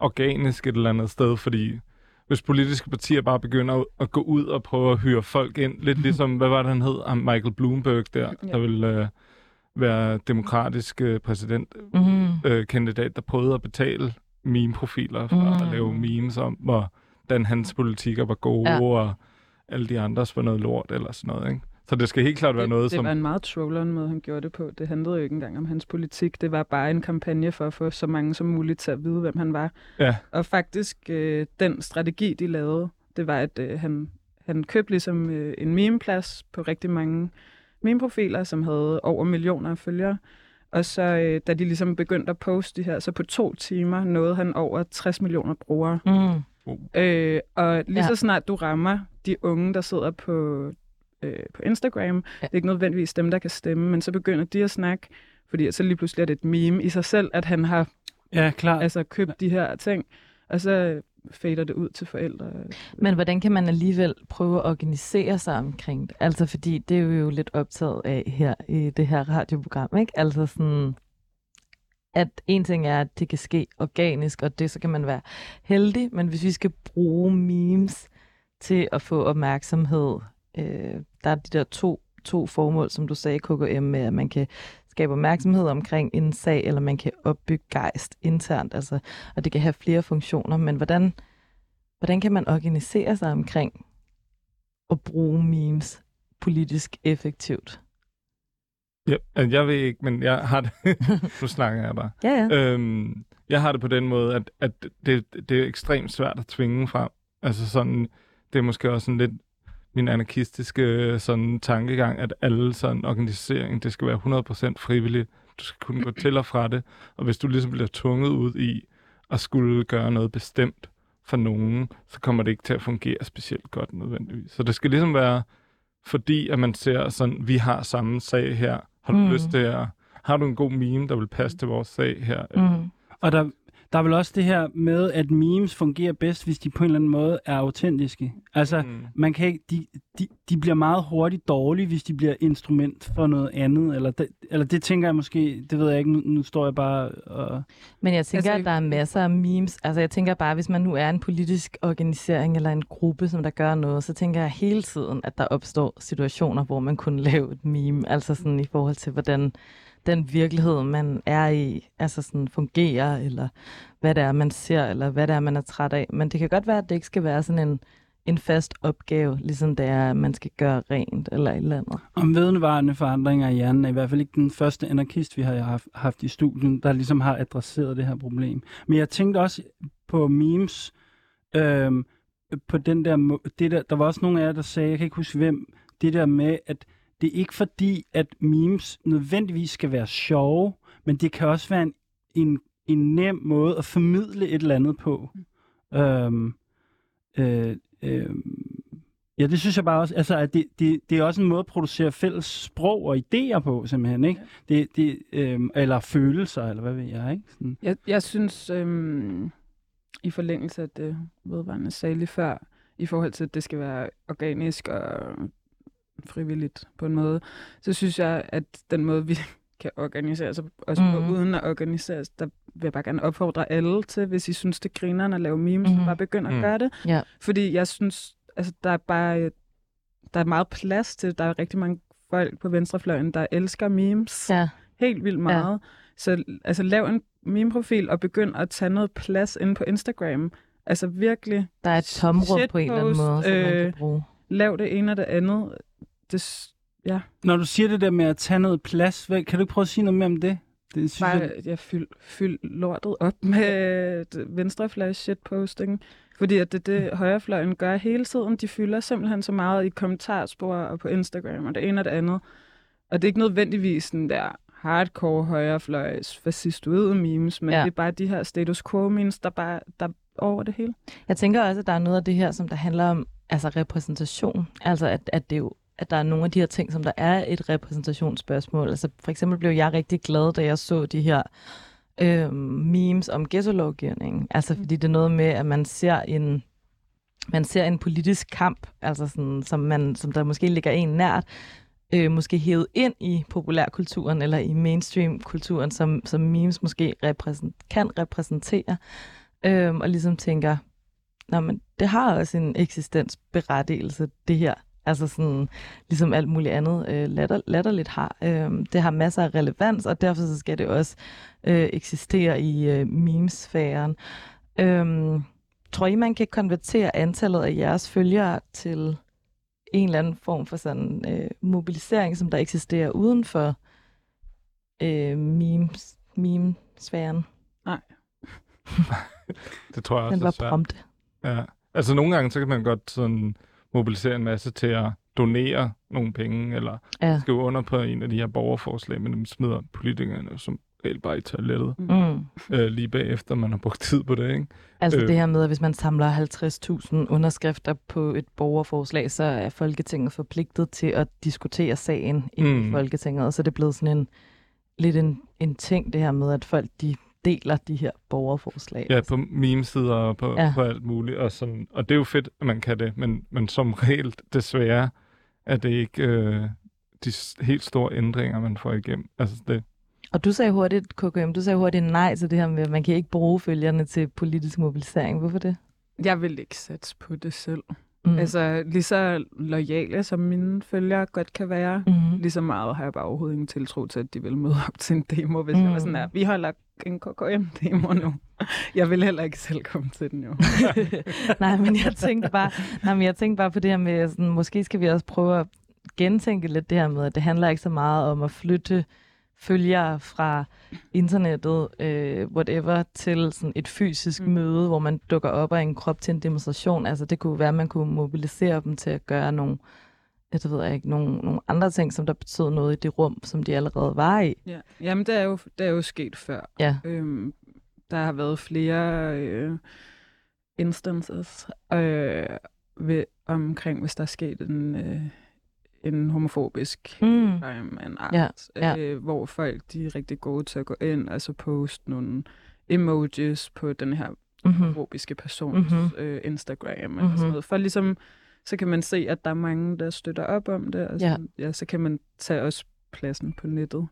organisk et eller andet sted, fordi hvis politiske partier bare begynder at- gå ud og prøve at hyre folk ind, lidt ligesom, hvad var det, han hed? Ham Michael Bloomberg der, Ja. der vil øh, være demokratisk øh, præsidentkandidat, Mm. øh, kandidat, der prøvede at betale meme-profiler for Mm. at lave memes om, hvordan hans politikker var gode, ja. og alle de andres var noget lort eller sådan noget, ikke? Så det skal helt klart være det, noget, det som... var en meget trolleren måde, han gjorde det på. Det handlede jo ikke engang om hans politik. Det var bare en kampagne for at få så mange som muligt til at vide, hvem han var. Ja. Og faktisk, øh, den strategi, de lavede, det var, at øh, han, han købte ligesom øh, en memeplads på rigtig mange meme-profiler, som havde over millioner af følgere. Og så, øh, da de ligesom begyndte at poste de her, så på to timer nåede han over 60 millioner brugere. Mm. Øh, og lige ja. så snart du rammer de unge, der sidder på, øh, på Instagram, ja. det er ikke nødvendigvis dem, der kan stemme, men så begynder de at snakke, fordi så lige pludselig er det et meme i sig selv, at han har ja, klart. altså, købt de her ting, og så fader det ud til forældre. Men hvordan kan man alligevel prøve at organisere sig omkring det? Altså, fordi det er vi jo lidt optaget af her i det her radioprogram, ikke? Altså sådan, at en ting er, at det kan ske organisk, og det så kan man være heldig, men hvis vi skal bruge memes til at få opmærksomhed, øh, der er de der to, to formål, som du sagde, KKM, med at man kan skabe opmærksomhed omkring en sag, eller man kan opbygge gejst internt, altså, og det kan have flere funktioner, men hvordan, hvordan kan man organisere sig omkring at bruge memes politisk effektivt? Ja, altså, jeg ved ikke, men jeg har det... nu snakker jeg bare. Ja, ja. Øhm, jeg har det på den måde, at, at det, det er ekstremt svært at tvinge frem. Altså sådan, det er måske også sådan lidt min anarkistiske sådan tankegang, at alle sådan organisering, det skal være 100% frivilligt. Du skal kunne gå til og fra det. Og hvis du ligesom bliver tvunget ud i at skulle gøre noget bestemt for nogen, så kommer det ikke til at fungere specielt godt nødvendigvis. Så det skal ligesom være, fordi at man ser sådan, vi har samme sag her. Har du Mm. mm. lyst til at... Har du en god meme, der vil passe til vores sag her? Mm. Og der, der er vel også det her med, at memes fungerer bedst, hvis de på en eller anden måde er autentiske. Altså, Mm. man kan ikke, de, de, de bliver meget hurtigt dårlige, hvis de bliver instrument for noget andet. Eller det, eller det tænker jeg måske, det ved jeg ikke, nu, nu står jeg bare og... Men jeg tænker, Altså, altså, at der er masser af memes. Altså, jeg tænker bare, hvis man nu er en politisk organisering eller en gruppe, som der gør noget, så tænker jeg hele tiden, at der opstår situationer, hvor man kunne lave et meme. Altså sådan i forhold til, hvordan den virkelighed, man er i, altså sådan fungerer, eller hvad det er, man ser, eller hvad det er, man er træt af. Men det kan godt være, at det ikke skal være sådan en, en fast opgave, ligesom det er, at man skal gøre rent, eller et eller andet. Om vedvarende forandringer i hjernen er i hvert fald ikke den første anarkist, vi har haft, haft i studien, der ligesom har adresseret det her problem. Men jeg tænkte også på memes, øhm, på den der, det der, der var også nogle af jer, der sagde, jeg kan ikke huske hvem, det der med, at det er ikke fordi, at memes nødvendigvis skal være sjove, men det kan også være en, en, en nem måde at formidle et eller andet på. Øhm, øh, øh, Ja, det synes jeg bare også, altså, at det, det, det er også en måde at producere fælles sprog og idéer på, simpelthen, ikke? Det, det, øhm, eller følelser, eller hvad ved jeg, ikke? Sådan. Jeg, jeg synes, øhm, i forlængelse af det vedvarende sagde lige før, i forhold til, at det skal være organisk og frivilligt på en måde, så synes jeg, at den måde, vi kan organisere sig også mm. på, uden at organisere os, der vil jeg bare gerne opfordre alle til, hvis I synes, det griner at lave memes, mm. bare begynd at Mm. gøre det. Ja. Fordi jeg synes, altså, der er bare der er meget plads til, der er rigtig mange folk på venstrefløjen, der elsker memes Ja. helt vildt meget. Ja. Så altså, lav en meme-profil og begynd at tage noget plads inde på Instagram. Altså virkelig, Der er et tomrum på en eller anden måde, som man øh, kan bruge. lav det ene og det andet. Det, ja, Når du siger det der med at tage noget plads, hvad, kan du ikke prøve at sige noget mere om det? Det synes bare jeg, ja, fyld, fyld lortet op med d- venstrefløj shitposting. Fordi at det det, højrefløjen gør hele tiden. De fylder simpelthen så meget i kommentarspor og på Instagram og det ene og det andet. Og det er ikke nødvendigvis sådan der hardcore højrefløjs fascistoide memes, men Ja. det er bare de her status quo memes, der bare der er over det hele. Jeg tænker også, at der er noget af det her, som der handler om altså repræsentation. Altså, at, at det jo at der er nogle af de her ting, som der er et repræsentationsspørgsmål. Altså, for eksempel blev jeg rigtig glad, da jeg så de her øh, memes om ghetto-lovgivningen. Altså, fordi det er noget med, at man ser en man ser en politisk kamp, altså sådan, som, man, som der måske ligger en nært, øh, måske hævet ind i populærkulturen eller i mainstream-kulturen, som, som memes måske repræsent, kan repræsentere, øh, og ligesom tænker, Nå, men det har også en eksistensberettigelse, det her. Altså sådan, ligesom alt muligt andet øh, latter, latterligt har. Øh, det har masser af relevans, og derfor så skal det også øh, eksistere i øh, memesfæren. Øh, tror I, man kan konvertere antallet af jeres følgere til en eller anden form for sådan øh, mobilisering, som der eksisterer uden for øh, memes, meme-sfæren? Det tror jeg også Den var prompt. Ja. Altså nogle gange, så kan man godt sådan mobilisere en masse til at donere nogle penge, eller Ja. skrive under på en af de her borgerforslag, men dem smider politikerne som regel bare i toilettet, Mm. øh, lige bagefter man har brugt tid på det, ikke? Altså Øh. det her med, at hvis man samler 50.000 underskrifter på et borgerforslag, så er Folketinget forpligtet til at diskutere sagen i Mm. mm. Folketinget. Og så er det blevet sådan en lidt en, en ting, det her med, at folk de deler de her borgerforslag. Ja, på meme-sider og på, ja. På alt muligt. Og, sådan, og det er jo fedt, at man kan det, men, men som regel desværre er det ikke øh, de helt store ændringer, man får igennem. Altså det, Og du sagde hurtigt, KKM, du sagde hurtigt nej til det her med, at man kan ikke bruge følgerne til politisk mobilisering. Hvorfor det? Jeg vil ikke satse på det selv. Mm. Altså, lige så lojale som mine følgere godt kan være, mm. lige så meget har jeg bare overhovedet ingen tiltro til, at de vil møde op til en demo, hvis mm. jeg var sådan Mm. her, vi holder en KKM-demo nu. Jeg vil heller ikke selv komme til den jo. nej, men jeg tænkte bare, nej, men jeg tænkte bare på det her med, sådan, måske skal vi også prøve at gentænke lidt det her med, at det handler ikke så meget om at flytte følgere fra internettet, øh, whatever, til sådan et fysisk mm. Møde, hvor man dukker op af en krop til en demonstration. Altså det kunne være, at man kunne mobilisere dem til at gøre nogle, jeg ved jeg ikke, nogle, nogle andre ting, som der betød noget i det rum, som de allerede var i. Ja. Jamen, det er, jo, det er jo sket før. Ja. Øhm, der har været flere øh, instances øh, ved, omkring, hvis der er sket en, øh, en homofobisk Mm. af en art, Ja, ja. Øh, hvor folk de er rigtig gode til at gå ind og så poste nogle emojis på den her Mm-hmm. homofobiske persons Mhm. øh, Instagram eller Mhm. sådan noget. For ligesom, så kan man se, at der er mange, der støtter op om det, og så, Ja. ja, så kan man tage også pladsen på nettet.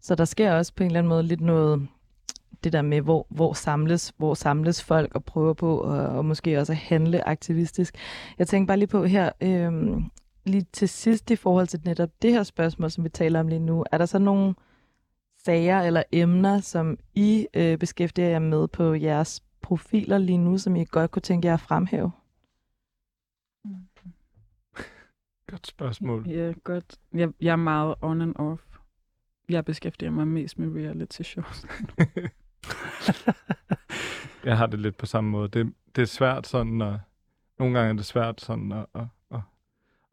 Så der sker også på en eller anden måde lidt noget, det der med, hvor, hvor, samles, hvor samles folk og prøver på, og, og måske også at handle aktivistisk. Jeg tænker bare lige på her, øhm, lige til sidst i forhold til netop det her spørgsmål, som vi taler om lige nu, er der så nogle sager eller emner, som I øh, beskæftiger jer med på jeres profiler lige nu, som I godt kunne tænke jer at fremhæve? Godt spørgsmål. Ja, godt. Jeg, jeg er meget on and off. Jeg beskæftiger mig mest med reality shows. Jeg har det lidt på samme måde. Det, det er svært sådan at... Nogle gange er det svært sådan at, at,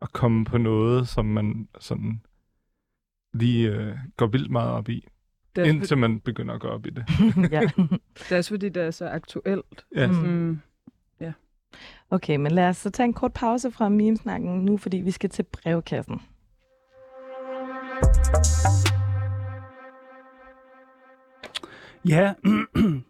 at, komme på noget, som man sådan lige øh, går vildt meget op i, Det er, indtil man begynder at gå op i det. ja. det er også fordi, det er så aktuelt. Ja. Mm. Sådan, Okay, men lad os så tage en kort pause fra memesnakken nu, fordi vi skal til brevkassen. Ja,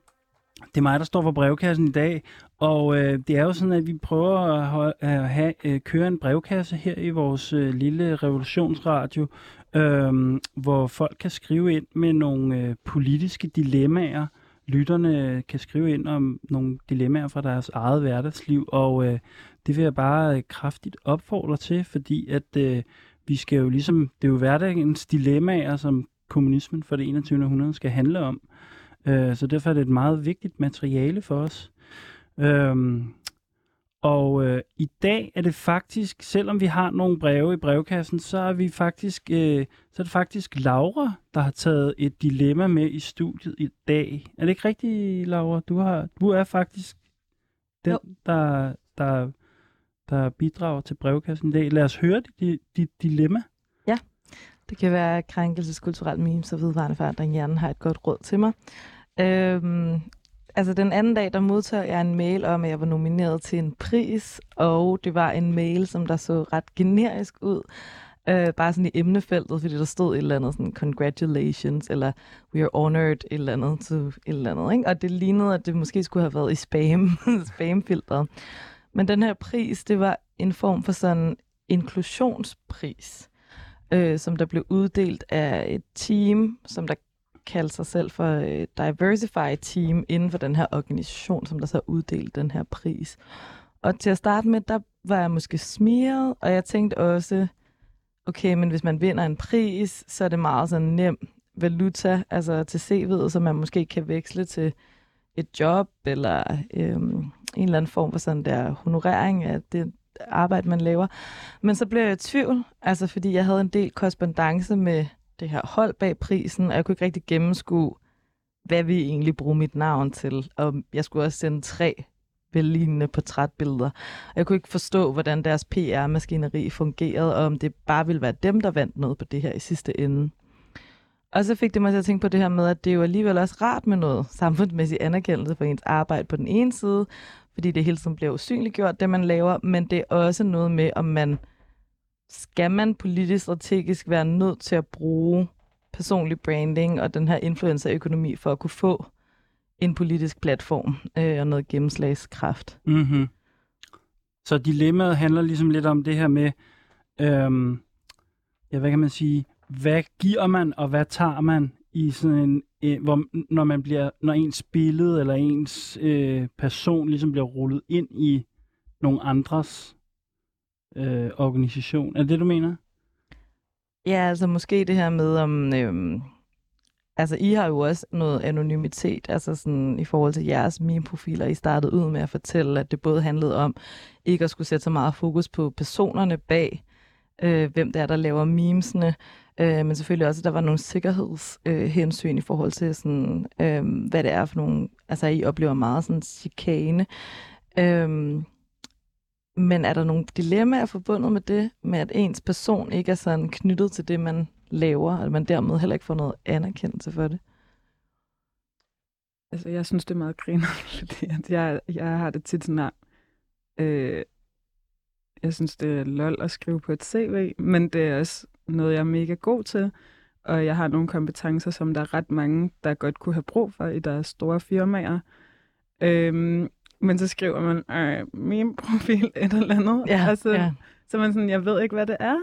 det er mig, der står for brevkassen i dag, og øh, det er jo sådan, at vi prøver at, holde, at have, øh, køre en brevkasse her i vores øh, lille revolutionsradio, øh, hvor folk kan skrive ind med nogle øh, politiske dilemmaer. Lytterne øh, kan skrive ind om nogle dilemmaer fra deres eget hverdagsliv, og øh, det vil jeg bare øh, kraftigt opfordre til, fordi at øh, vi skal jo ligesom, det er jo hverdagens dilemmaer, som kommunismen for det 21. århundrede skal handle om. Øh, så derfor er det et meget vigtigt materiale for os. Øhm, og øh, i dag er det faktisk, selvom vi har nogle breve i brevkassen, så er vi faktisk, øh, så er det faktisk Laura, der har taget et dilemma med i studiet i dag. Er det ikke rigtigt, Laura? Du har, du er faktisk den, Jo. der, der, der bidrager til brevkassen i dag. Lad os høre dit, dit dilemma. Det kan være krænkelseskulturel meme, så vedvarende forandring hjernen har et godt råd til mig. Øhm, altså den anden dag, der modtog jeg en mail om, at jeg var nomineret til en pris, og det var en mail, som der så ret generisk ud. Øh, bare sådan i emnefeltet, fordi der stod et eller andet sådan, congratulations, eller we are honored, et eller andet til et eller andet. Ikke? Og det lignede, at det måske skulle have været i spam, spamfilteret. Men den her pris, det var en form for sådan inklusionspris øh, som der blev uddelt af et team, som der kalde sig selv for øh, Diversify Team inden for den her organisation, som der så uddelte den her pris. Og til at starte med, der var jeg måske smiret, og jeg tænkte også, okay, men hvis man vinder en pris, så er det meget sådan nem valuta, altså til CV'et, så man måske kan veksle til et job, eller øhm, en eller anden form for sådan der honorering af det arbejde, man laver. Men så blev jeg i tvivl, altså fordi jeg havde en del korrespondence med det her hold bag prisen, og jeg kunne ikke rigtig gennemskue, hvad vi egentlig bruge mit navn til. Og jeg skulle også sende tre vellignende portrætbilleder. Og jeg kunne ikke forstå, hvordan deres PR-maskineri fungerede, og om det bare ville være dem, der vandt noget på det her i sidste ende. Og så fik det mig til at tænke på det her med, at det er jo alligevel også rart med noget samfundsmæssig anerkendelse for ens arbejde på den ene side, fordi det hele tiden bliver usynliggjort, det man laver, men det er også noget med, om man skal man politisk strategisk være nødt til at bruge personlig branding og den her influencerøkonomi for at kunne få en politisk platform øh, og noget gennemslagskraft. Mm-hmm. Så dilemmaet handler ligesom lidt om det her med, øhm, ja, hvad kan man sige, hvad giver man og hvad tager man i sådan en, øh, hvor, når man bliver, når ens billede eller ens øh, person ligesom bliver rullet ind i nogle andres øh, organisation. Er det det, du mener? Ja, altså måske det her med om... Øhm, altså, I har jo også noget anonymitet, altså sådan i forhold til jeres meme-profiler. I startede ud med at fortælle, at det både handlede om ikke at skulle sætte så meget fokus på personerne bag, øh, hvem det er, der laver memesene, øh, men selvfølgelig også, at der var nogle sikkerhedshensyn øh, i forhold til, sådan, øh, hvad det er for nogle... Altså, I oplever meget sådan chikane. Øh, men er der nogle dilemmaer forbundet med det, med at ens person ikke er sådan knyttet til det, man laver, og man dermed heller ikke får noget anerkendelse for det? Altså, jeg synes, det er meget griner, fordi at jeg, jeg har det tit sådan her. Øh, jeg synes, det er lol at skrive på et CV, men det er også noget, jeg er mega god til. Og jeg har nogle kompetencer, som der er ret mange, der godt kunne have brug for i deres store firmaer. Øhm, men så skriver man, øh, min profil et eller andet. Ja, altså, ja. Så man sådan, jeg ved ikke, hvad det er.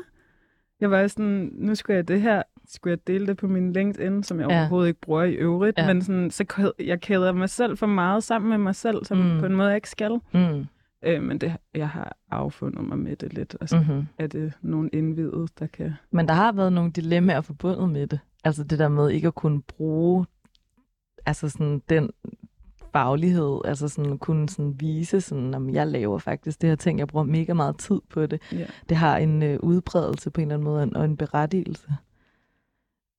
Jeg var sådan, nu skulle jeg det her, skulle jeg dele det på min LinkedIn, som jeg Ja. overhovedet ikke bruger i øvrigt. Ja. Men sådan, så jeg kæder mig selv for meget sammen med mig selv, som Mm. på en måde jeg ikke skal. Mm. Øh, men det, jeg har affundet mig med det lidt, og så Mm-hmm. mm. er det nogle indvidede, der kan... Men der har været nogle dilemmaer forbundet med det. Altså det der med ikke at kunne bruge altså sådan den faglighed, altså sådan kunne sådan vise sådan, om jeg laver faktisk det her ting, jeg bruger mega meget tid på det. Ja. Det har en øh, udbredelse på en eller anden måde, og en berettigelse.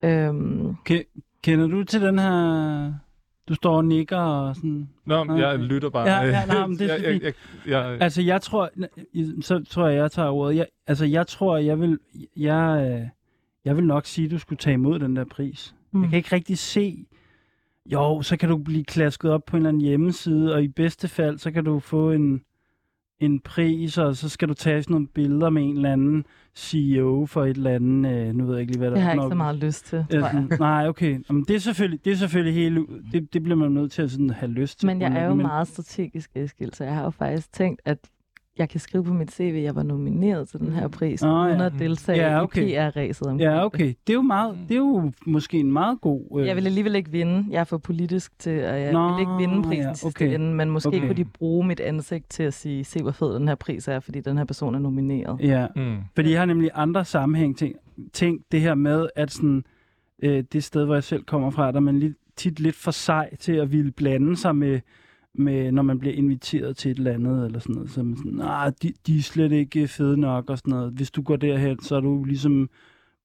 Øhm, Kender du til den her... Du står og nikker og sådan... Nå, Nå, jeg lytter bare. Ja, ja, nej, men det er jeg, jeg, jeg, Altså, jeg tror... Så tror jeg, jeg tager ordet. Jeg, altså, jeg tror, jeg vil... Jeg, øh, jeg vil nok sige, at du skulle tage imod den der pris. Mm. Jeg kan ikke rigtig se... Jo, så kan du blive klasket op på en eller anden hjemmeside, og i bedste fald, så kan du få en, en pris, og så skal du tage sådan nogle billeder med en eller anden CEO for et eller andet... Øh, nu ved jeg ikke lige, hvad der det har jeg ikke så meget lyst til, jeg. sådan, nej, okay. Jamen, det, er selvfølgelig, det er selvfølgelig helt... Det, det bliver man nødt til at sådan have lyst til. Men jeg er jo men, meget strategisk, Eskild, så jeg har jo faktisk tænkt, at jeg kan skrive på mit CV, at jeg var nomineret til den her pris, Åh, uden ja. at deltage Ja, okay. i PR-ræset om Ja, okay. Det er jo, meget, det er jo måske en meget god... Øh, Jeg vil alligevel ikke vinde. Jeg er for politisk til, og jeg Nå, vil ikke vinde prisen ja, okay. ende, men måske Okay. kunne de bruge mit ansigt til at sige, se hvor fed den her pris er, fordi den her person er nomineret. Ja, mm. fordi jeg har nemlig andre sammenhæng ting, tænkt det her med, at sådan, øh, det sted, hvor jeg selv kommer fra, der er man lidt, tit lidt for sej til at ville blande sig med, med, når man bliver inviteret til et eller andet, eller sådan noget. Så er man sådan, nah, de, de er slet ikke øh, fede nok, og sådan noget. Hvis du går derhen, så er du ligesom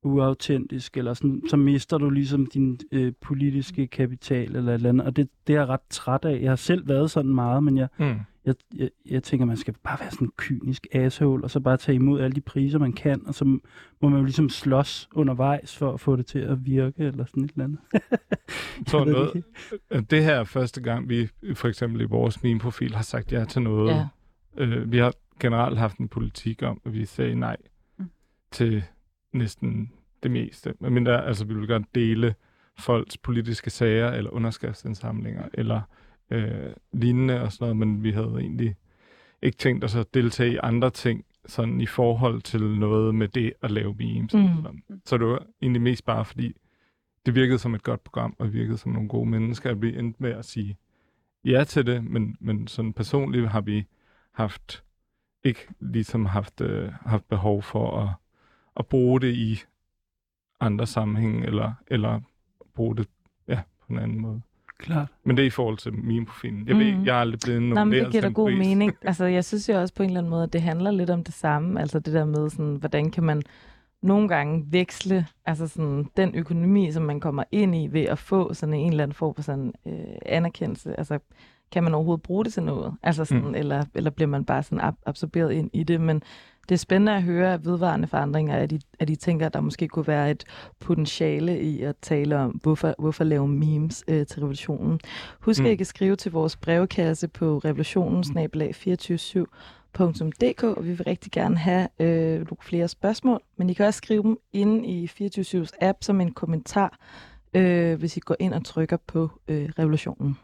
uautentisk, eller sådan, så mister du ligesom din øh, politiske kapital, eller et eller andet. Og det, det er jeg ret træt af. Jeg har selv været sådan meget, men jeg, Mm jeg, jeg, jeg tænker, man skal bare være sådan en kynisk asshole, og så bare tage imod alle de priser, man kan, og så må man jo ligesom slås undervejs for at få det til at virke, eller sådan et eller andet. Ved noget, det det her er første gang, vi for eksempel i vores meme-profil har sagt ja til noget. Ja. Øh, vi har generelt haft en politik om, at vi sagde nej Mm. til næsten det meste. Men der, altså, vi vil gerne dele folks politiske sager, eller underskriftsindsamlinger, eller øh, lignende og sådan noget, men vi havde egentlig ikke tænkt os at deltage i andre ting, sådan i forhold til noget med det at lave memes. Mm. Så det var egentlig mest bare fordi, det virkede som et godt program, og virkede som nogle gode mennesker, at vi endte med at sige ja til det, men, men sådan personligt har vi haft ikke ligesom haft, øh, haft behov for at, at bruge det i andre sammenhæng, eller, eller bruge det ja, på en anden måde. Klart. Men det er i forhold til min profilen. Jeg, mm. ved, Mhm. jeg er aldrig blevet Nå, men nomineret det giver da god pris. mening. Altså, jeg synes jo også på en eller anden måde, at det handler lidt om det samme. Altså det der med, sådan, hvordan kan man nogle gange veksle altså sådan, den økonomi, som man kommer ind i ved at få sådan en eller anden form for sådan, øh, anerkendelse. Altså, kan man overhovedet bruge det til noget? Altså sådan, mm. eller, eller bliver man bare sådan ab- absorberet ind i det? Men det er spændende at høre at vedvarende forandringer, at de, at de tænker, at der måske kunne være et potentiale i at tale om, hvorfor, hvorfor lave memes øh, til revolutionen. Husk, Mm. at I kan skrive til vores brevkasse på revolutionen 247dk og vi vil rigtig gerne have øh, nogle flere spørgsmål, men I kan også skrive dem inde i 24 app som en kommentar, øh, hvis I går ind og trykker på øh, revolutionen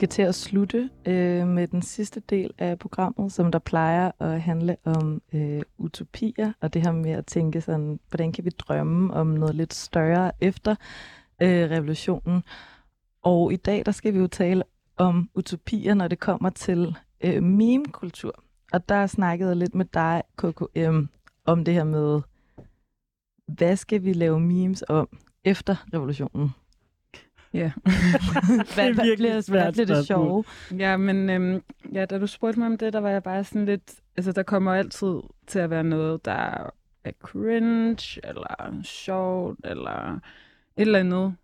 skal til at slutte øh, med den sidste del af programmet, som der plejer at handle om øh, utopier, og det her med at tænke sådan, hvordan kan vi drømme om noget lidt større efter øh, revolutionen. Og i dag, der skal vi jo tale om utopier, når det kommer til øh, meme-kultur. Og der snakkede jeg lidt med dig, KKM, om det her med, hvad skal vi lave memes om efter revolutionen? Ja. hvad, Det er hvad, bliver, hvad bliver det sjove? Ja, men øhm, ja, da du spurgte mig om det, der var jeg bare sådan lidt... Altså, der kommer altid til at være noget, der er cringe, eller sjovt, eller et eller andet.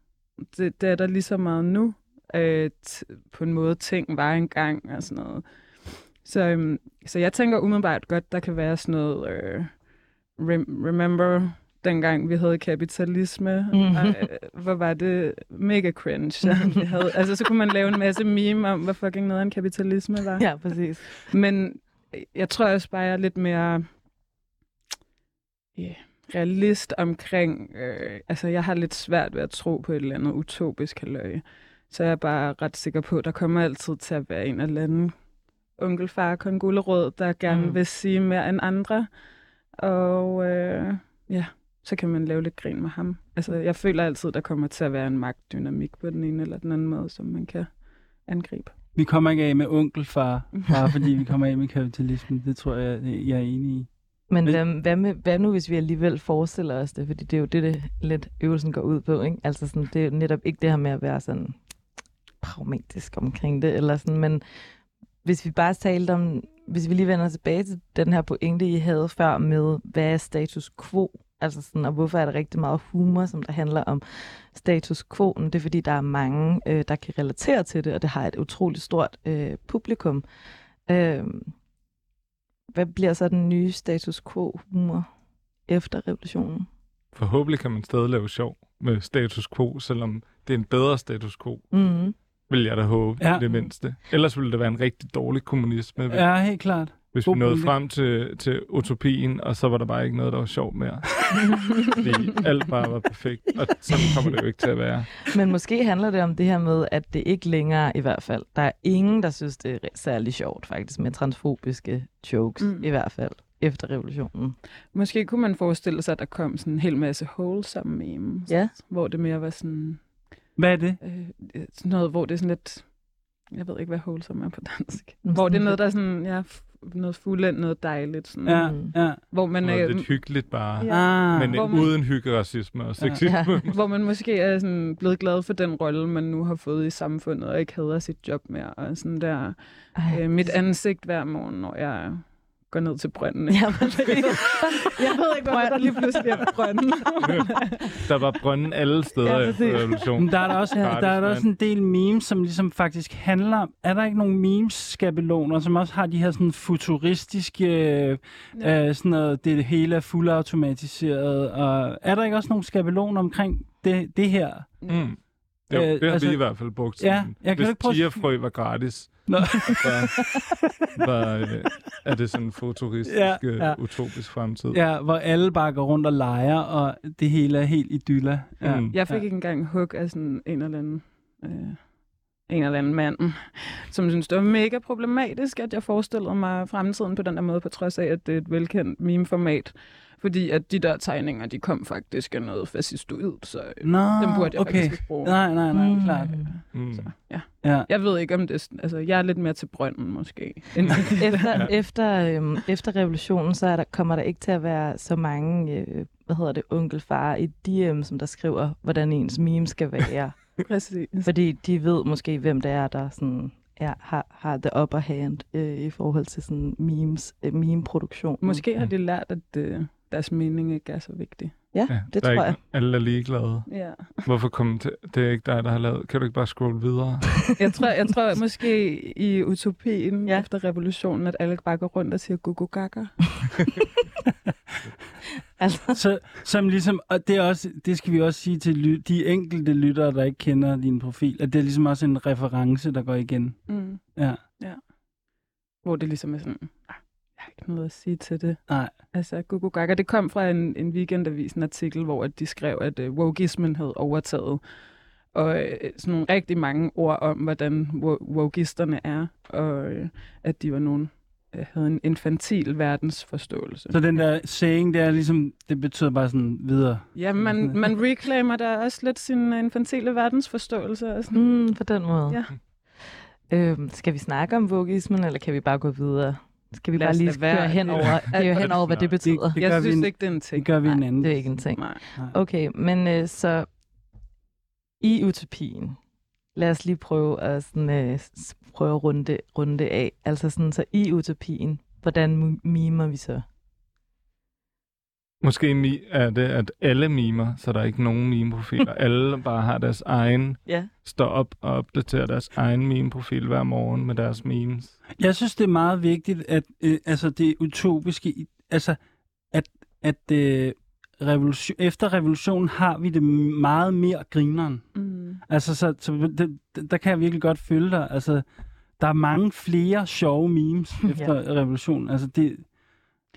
Det, det er der lige så meget nu. Øh, t- på en måde, ting var engang og sådan noget. Så, øhm, så jeg tænker umiddelbart godt, der kan være sådan noget... Øh, rem- remember dengang vi havde kapitalisme, Mhm. mm. Ej, hvor var det mega cringe. vi havde, altså, så kunne man lave en masse meme om, hvad fucking noget en kapitalisme var. Ja, præcis. Men jeg tror også bare, jeg er lidt mere yeah, realist omkring... Øh, altså, jeg har lidt svært ved at tro på et eller andet utopisk halvøje. Så jeg er bare ret sikker på, at der kommer altid til at være en eller anden onkelfar, kongulerød, der gerne mm. vil sige mere end andre. Og øh, ja, så kan man lave lidt grin med ham. Altså, jeg føler altid, der kommer til at være en magtdynamik på den ene eller den anden måde, som man kan angribe. Vi kommer ikke af med onkelfar, bare fordi vi kommer af med kapitalismen. Det tror jeg, jeg er enig i. Men Men- hvad, hvad, med, hvad nu, hvis vi alligevel forestiller os det? Fordi det er jo det, det lidt øvelsen går ud på, ikke? Altså sådan, det er jo netop ikke det her med at være sådan pragmatisk omkring det, eller sådan, men hvis vi bare talte om, hvis vi lige vender tilbage til den her pointe, I havde før med, hvad er status quo? Altså sådan, og hvorfor er der rigtig meget humor, som der handler om status quo? Det er fordi, der er mange, øh, der kan relatere til det, og det har et utroligt stort øh, publikum. Øh, hvad bliver så den nye status quo-humor efter revolutionen? Forhåbentlig kan man stadig lave sjov med status quo, selvom det er en bedre status quo, Mm. vil jeg da håbe, Ja. det mindste. Ellers ville det være en rigtig dårlig kommunisme, Ja, helt klart. Hvis god vi nåede pointe. frem til, til utopien, og så var der bare ikke noget, der var sjovt mere. Fordi alt bare var perfekt, og sådan kommer det jo ikke til at være. Men måske handler det om det her med, at det ikke længere i hvert fald, der er ingen, der synes, det er særlig sjovt faktisk med transfobiske jokes, mm. I hvert fald efter revolutionen. Måske kunne man forestille sig, at der kom sådan en hel masse wholesome memes, Ja. hvor det mere var sådan, Hvad er det? øh, sådan noget, hvor det er sådan lidt, jeg ved ikke, hvad wholesome er på dansk, Mm, hvor det er noget, der er sådan, ja, noget fuldendt, noget dejligt, sådan, Ja, Mm. ja. hvor man Noget er, lidt hyggeligt bare, Ja. Ah, men hvor man- uden hyggeracisme og sexisme. hvor man måske er sådan blevet glad for den rolle, man nu har fået i samfundet, og ikke hader sit job mere, og sådan der, Ej, øh, mit ansigt hver morgen, når jeg går ned til brønden. Ja, jeg ved ikke, hvorfor der lige pludselig er brønden. Der var brønden alle steder Ja, præcis. revolutionen. Men der er der også, Ja. der er der også en del memes, som ligesom faktisk handler om... Er der ikke nogle memes-skabeloner, som også har de her sådan futuristiske... Ja. øh, sådan noget, det hele er fuldautomatiseret. Og er der ikke også nogle skabeloner omkring det, det her? Mm. Jo, Øh, det har altså- vi i hvert fald brugt. Ja, jeg kan Hvis ikke prøve tigerfrø var gratis, Nå. så var, øh, er det sådan en futuristisk, Ja, ja, ja. ja. utopisk fremtid. Ja, hvor alle bare går rundt og leger, og det hele er helt idylla. Ja. Mm. Jeg fik ikke engang hug af sådan en eller anden, øh, en eller anden mand, som synes, det var mega problematisk, at jeg forestillede mig fremtiden på den der måde, på trods af, at det er et velkendt meme-format. Fordi at de der tegninger, de kom faktisk af noget fascistoid, så øh, Nå, dem burde jeg okay. faktisk ikke bruge. Nej, nej, nej, Mm. klart. Mm. Så, ja. Ja. Jeg ved ikke, om det er, altså, jeg er lidt mere til brønden måske. End efter, Ja. efter, øhm, efter revolutionen, så er der, kommer der ikke til at være så mange, øh, hvad hedder det, onkelfar i DM, som der skriver, hvordan ens meme skal være. Præcis. Fordi de ved måske, hvem det er, der sådan, ja, har, har the upper hand øh, i forhold til sådan memes, øh, meme-produktion. Måske har de lært, at øh, deres mening ikke er så vigtig. Ja, Ja, det der tror ikke, jeg. Alle er ligeglade. Ja. Hvorfor kom til, det er ikke dig, der har lavet? Kan du ikke bare scrolle videre? Jeg tror, jeg tror måske i utopien Ja. ja. efter revolutionen, at alle bare går rundt og siger gugu gaga. Altså, Så, som ligesom, og det, er også, det skal vi også sige til de enkelte lyttere, der ikke kender din profil, at det er ligesom også en reference, der går igen. Mm. Ja. Hvor det ligesom er sådan, har ikke noget at sige til det. Nej. Altså, gugu gaga, det kom fra en, en weekendavis, en artikel, hvor at de skrev, at uh, wokeismen havde overtaget og øh, sådan nogle rigtig mange ord om, hvordan wo- wokisterne er, og øh, at de var nogen havde en infantil verdensforståelse. Så den der saying, det er ligesom, det betyder bare sådan videre. Ja, man, man reclaimer der også lidt sin infantile verdensforståelse. Og sådan. Mm, på den måde. Ja. Øhm, skal vi snakke om vogismen, eller kan vi bare gå videre? Skal vi Lad bare lige køre hen over, køre hen over hvad det betyder? Det gør Jeg synes en- ikke, det er en ting. Det gør vi en Nej, anden. det er ikke en ting. Nej. Okay, men øh, så i utopien, lad os lige prøve at, sådan, øh, prøve at runde, runde af. Altså sådan, så i utopien, hvordan mimer vi så? Måske mi- er det, at alle mimer, så der er ikke nogen meme-profiler. alle bare har deres egen, Ja. står op og opdaterer deres egen meme-profil hver morgen med deres memes. Jeg synes, det er meget vigtigt, at øh, altså det utopiske, altså at, at øh, revolution, efter revolutionen har vi det meget mere grineren. Mm. Altså, så, så det, det- der kan jeg virkelig godt følge dig. Altså, der er mange flere sjove memes efter ja. revolutionen. Altså, det...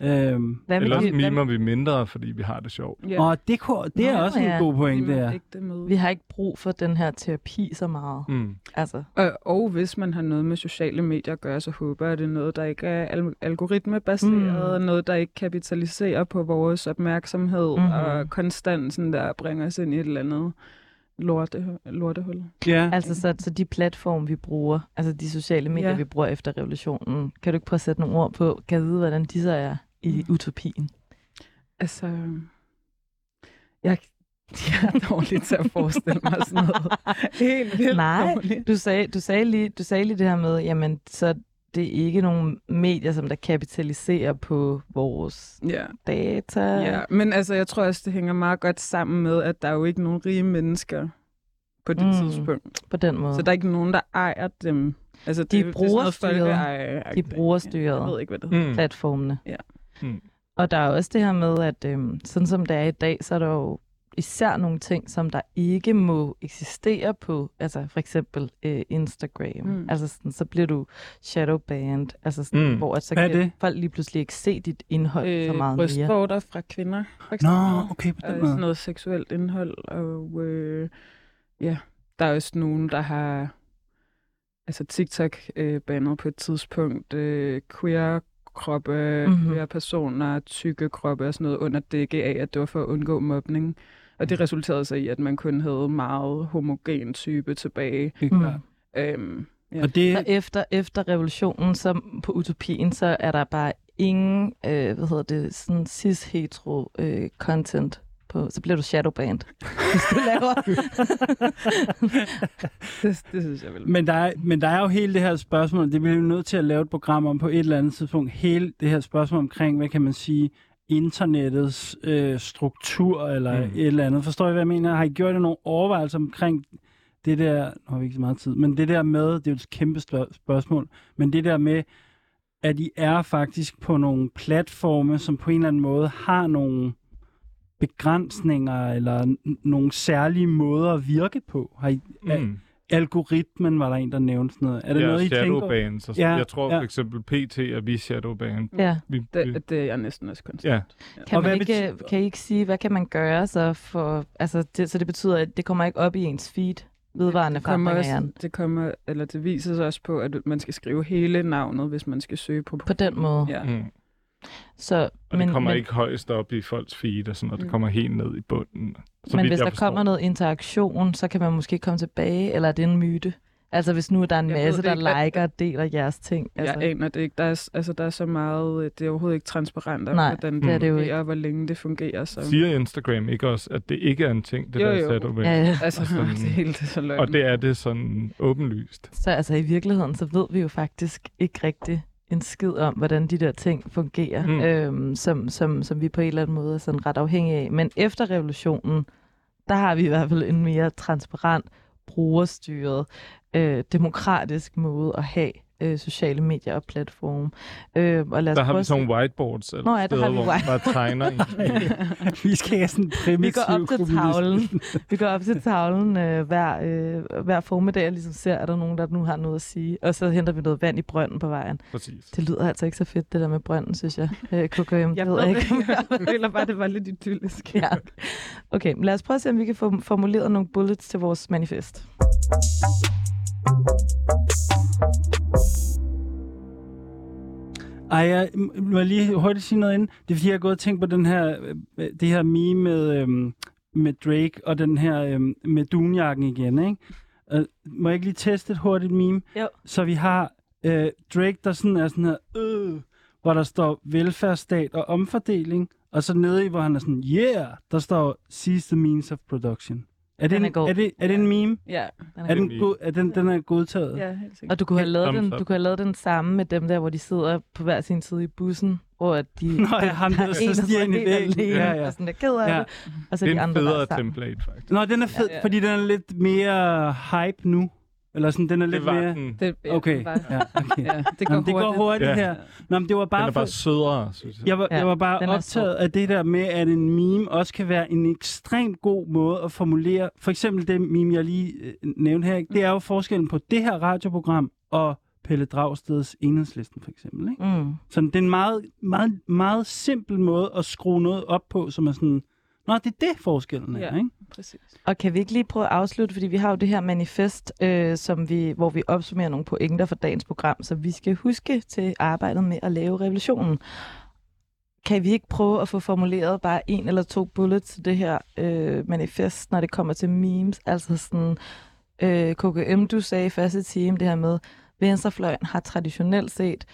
Øhm, Hvad Ellers vi, mimer vi mindre, fordi vi har det sjovt. Ja. Og det, kunne, det er Nå, også en ja. god point, det er. Det vi har ikke brug for den her terapi så meget. Mm. Altså, Og, og hvis man har noget med sociale medier at gøre, så håber jeg, at det er noget, der ikke er al- algoritmebaseret, mm. noget, der ikke kapitaliserer på vores opmærksomhed, Mhm. mm-hmm. og konstant sådan der bringer os ind i et eller andet lorte, lortehul. Ja. altså så, så de platforme, vi bruger, altså de sociale medier, Ja. vi bruger efter revolutionen, kan du ikke prøve at sætte nogle ord på? Kan vide, hvordan de så er i utopien? Altså, jeg, jeg er dårlig til at forestille mig sådan noget. Helt vildt Nej, dårligt. Du sagde, du, sagde lige, du sagde lige det her med, jamen, så det er ikke nogen medier, som der kapitaliserer på vores Ja. data. Ja, men altså, jeg tror også, det hænger meget godt sammen med, at der er jo ikke nogen rige mennesker på det Mm. mm. tidspunkt. På den måde. Så der er ikke nogen, der ejer dem. Altså, De er det, det er sådan noget brugerstyret. folkeeje- De er brugerstyret. Jeg ved ikke, hvad det hedder. Mm. platformene. Ja. Mm. Og der er også det her med, at øhm, sådan som det er i dag, så er der jo især nogle ting, som der ikke må eksistere på, altså for eksempel øh, Instagram. Mm. Altså sådan, så bliver du shadowbanned, altså sådan, mm. Hvor at så Hvad kan folk lige pludselig ikke se dit indhold øh, så meget mere. brystvorter fra kvinder, for Nå, eksempel. okay, på den måde. sådan noget seksuelt indhold. Og øh, ja, der er også nogen, der har altså TikTok øh, bandet på et tidspunkt øh, queer kroppe, Mhm. mm-hmm. queer personer, tykke kroppe og sådan noget under dække af, at det var for at undgå mobning. Og det resulterede så i, at man kun havde meget homogen type tilbage. Mm. Øhm, ja. Og det, Så efter, efter revolutionen, så på utopien, så er der bare ingen, øh, hvad hedder det, sådan cis-hetero øh, content på, så bliver du shadowbanned, hvis du laver. det, det synes jeg vel. Men der, er, men der er jo hele det her spørgsmål, det bliver vi nødt til at lave et program om på et eller andet tidspunkt. Hele det her spørgsmål omkring, hvad kan man sige, internettets øh, struktur eller Mm. et eller andet. Forstår I, hvad jeg mener? Har I gjort jer nogle overvejelser omkring det der, nu har vi ikke så meget tid, men det der med, det er jo et kæmpe spørgsmål, men det der med, at I er faktisk på nogle platforme, som på en eller anden måde har nogle begrænsninger eller n- nogle særlige måder at virke på. Har I, Mm. algoritmen var der en, der nævnte sådan noget. Er det ja, noget, I tænker? shadowbans. Og Ja, jeg tror ja. for eksempel PT er vi shadowban. ja. Vi, vi, Det, det er næsten også konstant. ja, Kan, Og man ikke, betyder- kan I ikke sige, hvad kan man gøre så for, altså det, så det betyder, at det kommer ikke op i ens feed, vedvarende det kommer, også, det kommer, eller det viser sig også på, at man skal skrive hele navnet, hvis man skal søge på. På den måde. Ja. mm. Så, Og men, det kommer men, ikke højst op i folks feed og sådan noget. Det Mm. kommer helt ned i bunden. Så men hvis der forstår. kommer noget interaktion, så kan man måske komme tilbage, eller er det en myte? Altså hvis nu der er en Jeg masse, der ikke. liker og deler jeres ting. Altså. Jeg aner det ikke. Der er, altså, der er så meget, øh, det er overhovedet ikke transparent om, Nej, hvordan det er det jo fungerer, og hvor længe det fungerer. Så. Siger Instagram ikke også, at det ikke er en ting, det Jo, der jo. shadowban? ja, ja. Altså, Og sådan- det er helt så løgn. Og det er det sådan åbenlyst. Så altså i virkeligheden, så ved vi jo faktisk ikke rigtig en skid om, hvordan de der ting fungerer, mm. Øhm, som, som, som vi på en eller anden måde er sådan ret afhængige af. Men efter revolutionen, der har vi i hvert fald en mere transparent, brugerstyret, øh, demokratisk måde at have øh, sociale medier og platforme. Øh, og lad os Der har vi sådan nogle whiteboards, eller Nå ja, der steder, har vi hvor man bare tegner vi skal have sådan en Vi primitiv går op til tavlen. Vi går op til tavlen øh, hver, øh, hver formiddag og ligesom ser, er der nogen, der nu har noget at sige. Og så henter vi noget vand i brønden på vejen. Præcis. Det lyder altså ikke så fedt, det der med brønden, synes jeg. Øh, KKM, Jeg det ved ved jeg det ikke. Jeg føler bare, det var lidt idyllisk. ja. Okay, lad os prøve at se, om vi kan få formuleret nogle bullets til vores manifest. Ej, jeg må jeg lige hurtigt sige noget inden. Det er fordi, jeg har gået og tænkt på den her, øh, det her meme med, øhm, med Drake og den her øhm, med dunjakken igen, ikke? Øh, må jeg ikke lige teste et hurtigt meme? Jo. Så vi har øh, Drake, der sådan er sådan her, øh, hvor der står velfærdsstat og omfordeling, og så nede i, hvor han er sådan, yeah, der står seize the means of production. Er det, Den er en, god. er det, er det en meme? Ja, Den Er er den, god. god, er den, den er godtaget? ja helt sikkert. Og du kunne, have lavet den, du kunne have lavet den samme med dem der, hvor de sidder på hver sin side i bussen, hvor at de Nå ja, ham der, der en, så stiger ind i væggen. Ja, ja. og sådan der ked af Ja. det, og så Det de er en andre federe er template, faktisk. Nå, den er fed, Ja, ja. fordi den er lidt mere hype nu. Eller sådan, den er lidt Det var mere... den. Det, ja, Okay, det var- ja, okay. ja, det går Nå, men det går hurtigt. hurtigt Ja. her. Nå, men det var Den bare, er bare for, sødere, synes jeg. jeg var, Ja, jeg var bare den optaget af det der med, at en meme også kan være en ekstremt god måde at formulere. For eksempel det meme, jeg lige øh, nævnte her, ikke? det er jo forskellen på det her radioprogram og Pelle Dragsteds Enhedslisten, for eksempel. Ikke? Mm. Så det er en meget, meget, meget simpel måde at skrue noget op på, som er sådan, Nå, det er det forskellen er, Ja. ikke? Præcis. Og kan vi ikke lige prøve at afslutte, fordi vi har jo det her manifest, øh, som vi, hvor vi opsummerer nogle pointer for dagens program, så vi skal huske til arbejdet med at lave revolutionen. Kan vi ikke prøve at få formuleret bare en eller to bullets til det her øh, manifest, når det kommer til memes? Altså sådan, øh, KKM, du sagde i første time det her med, venstrefløjen har traditionelt set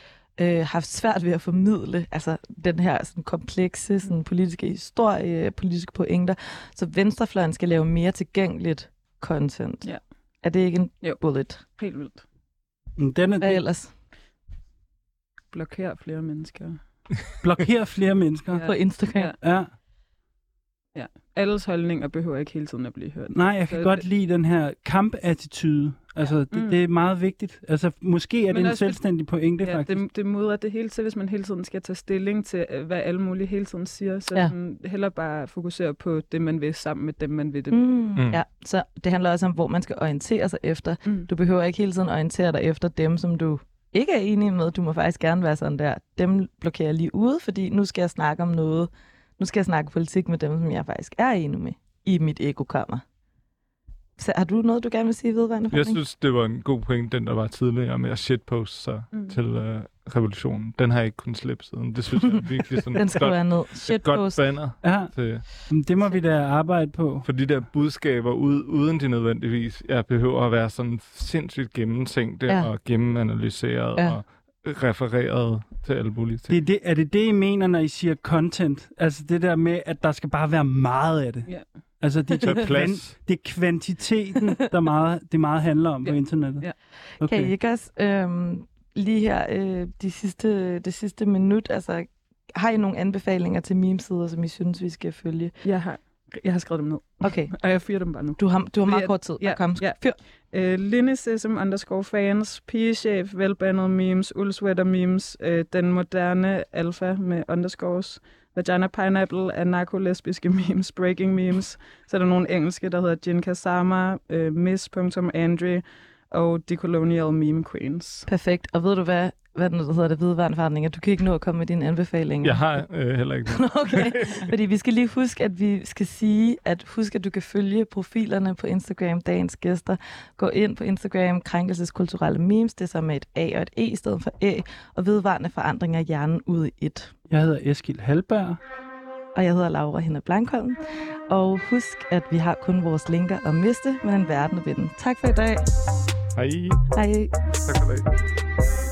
øh, haft svært ved at formidle altså den her sådan, komplekse sådan, politiske historie, politiske pointer. Så venstrefløjen skal lave mere tilgængeligt content. Ja. Er det ikke en Jo. bullet? Helt vildt. Men Den er, Hvad det ellers Blokerer flere mennesker. blokerer flere mennesker. Ja. på Instagram? Ja. Ja. Alles holdninger behøver ikke hele tiden at blive hørt. Nej, jeg kan Så godt det- lide den her kampattitude. Altså, det, Mm. det er meget vigtigt. Altså, måske er det Men en også- selvstændig pointe, Ja, faktisk. det, det mudrer det hele til, hvis man hele tiden skal tage stilling til, øh, hvad alle mulige hele tiden siger. Så Ja. ja. sådan, heller bare fokusere på det, man vil sammen med dem, man vil det. Mm. Mm. Ja, så det handler også om, hvor man skal orientere sig efter. Mm. Du behøver ikke hele tiden orientere dig efter dem, som du ikke er enig med. Du må faktisk gerne være sådan der. Dem blokerer jeg lige ude, fordi nu skal jeg snakke om noget. Nu skal jeg snakke politik med dem, som jeg faktisk er enig med i mit ekokammer. Så har du noget, du gerne vil sige vedrørende Jeg synes, det var en god point, den der var tidligere med at shitposte sig Mm. til uh, revolutionen. Den har jeg ikke kunnet slippe siden. Det synes jeg er virkelig sådan Den et skriver godt, ned. et godt Shitpost. banner. Ja, Til, det må vi da arbejde på. for de der budskaber, ud, uden de nødvendigvis jeg behøver at være sådan sindssygt gennemtænkte Ja. og gennemanalyseret ja. og refereret til alle mulige ting. Det er, det, er det det, I mener, når I siger content? Altså det der med, at der skal bare være meget af det? Ja. Altså det, det, er, plads. det er kvantiteten, der meget, det meget handler om på Ja. internettet? Ja. Okay. Kan I ikke også øhm, lige her øh, de sidste, det sidste minut, altså har I nogle anbefalinger til memesider, som I synes, vi skal følge? Jeg har, jeg har skrevet dem ned, Okay, og jeg fyrer dem bare nu. du har, du har meget kort tid. ja, Kom, ja. fyr. Øh, Linnesism underscore fans, pigechef, velbandet memes, uldsweater memes, øh, den moderne alfa med underscores, vagina pineapple, anarko-lesbiske memes, breaking memes. Så er der nogle engelske, der hedder Jin Kasama, øh, miss.andre og decolonial meme queens. Perfekt. Og ved du hvad, hvad den hedder det, hvidevandforandringer? Du kan ikke nå at komme med dine anbefalinger. Jeg har øh, heller ikke det. Okay, fordi vi skal lige huske, at vi skal sige, at husk, at du kan følge profilerne på Instagram, dagens gæster. Gå ind på Instagram, krænkelseskulturelle memes, det er så med et A og et E i stedet for A, og vedvarende forandringer af hjernen ud i et. Jeg hedder Eskil Halberg. Og jeg hedder Laura Hende Blankholm. Og husk, at vi har kun vores linker at miste, men en verden at vinde. Tak for i dag. Hej. Hej. Tak for det.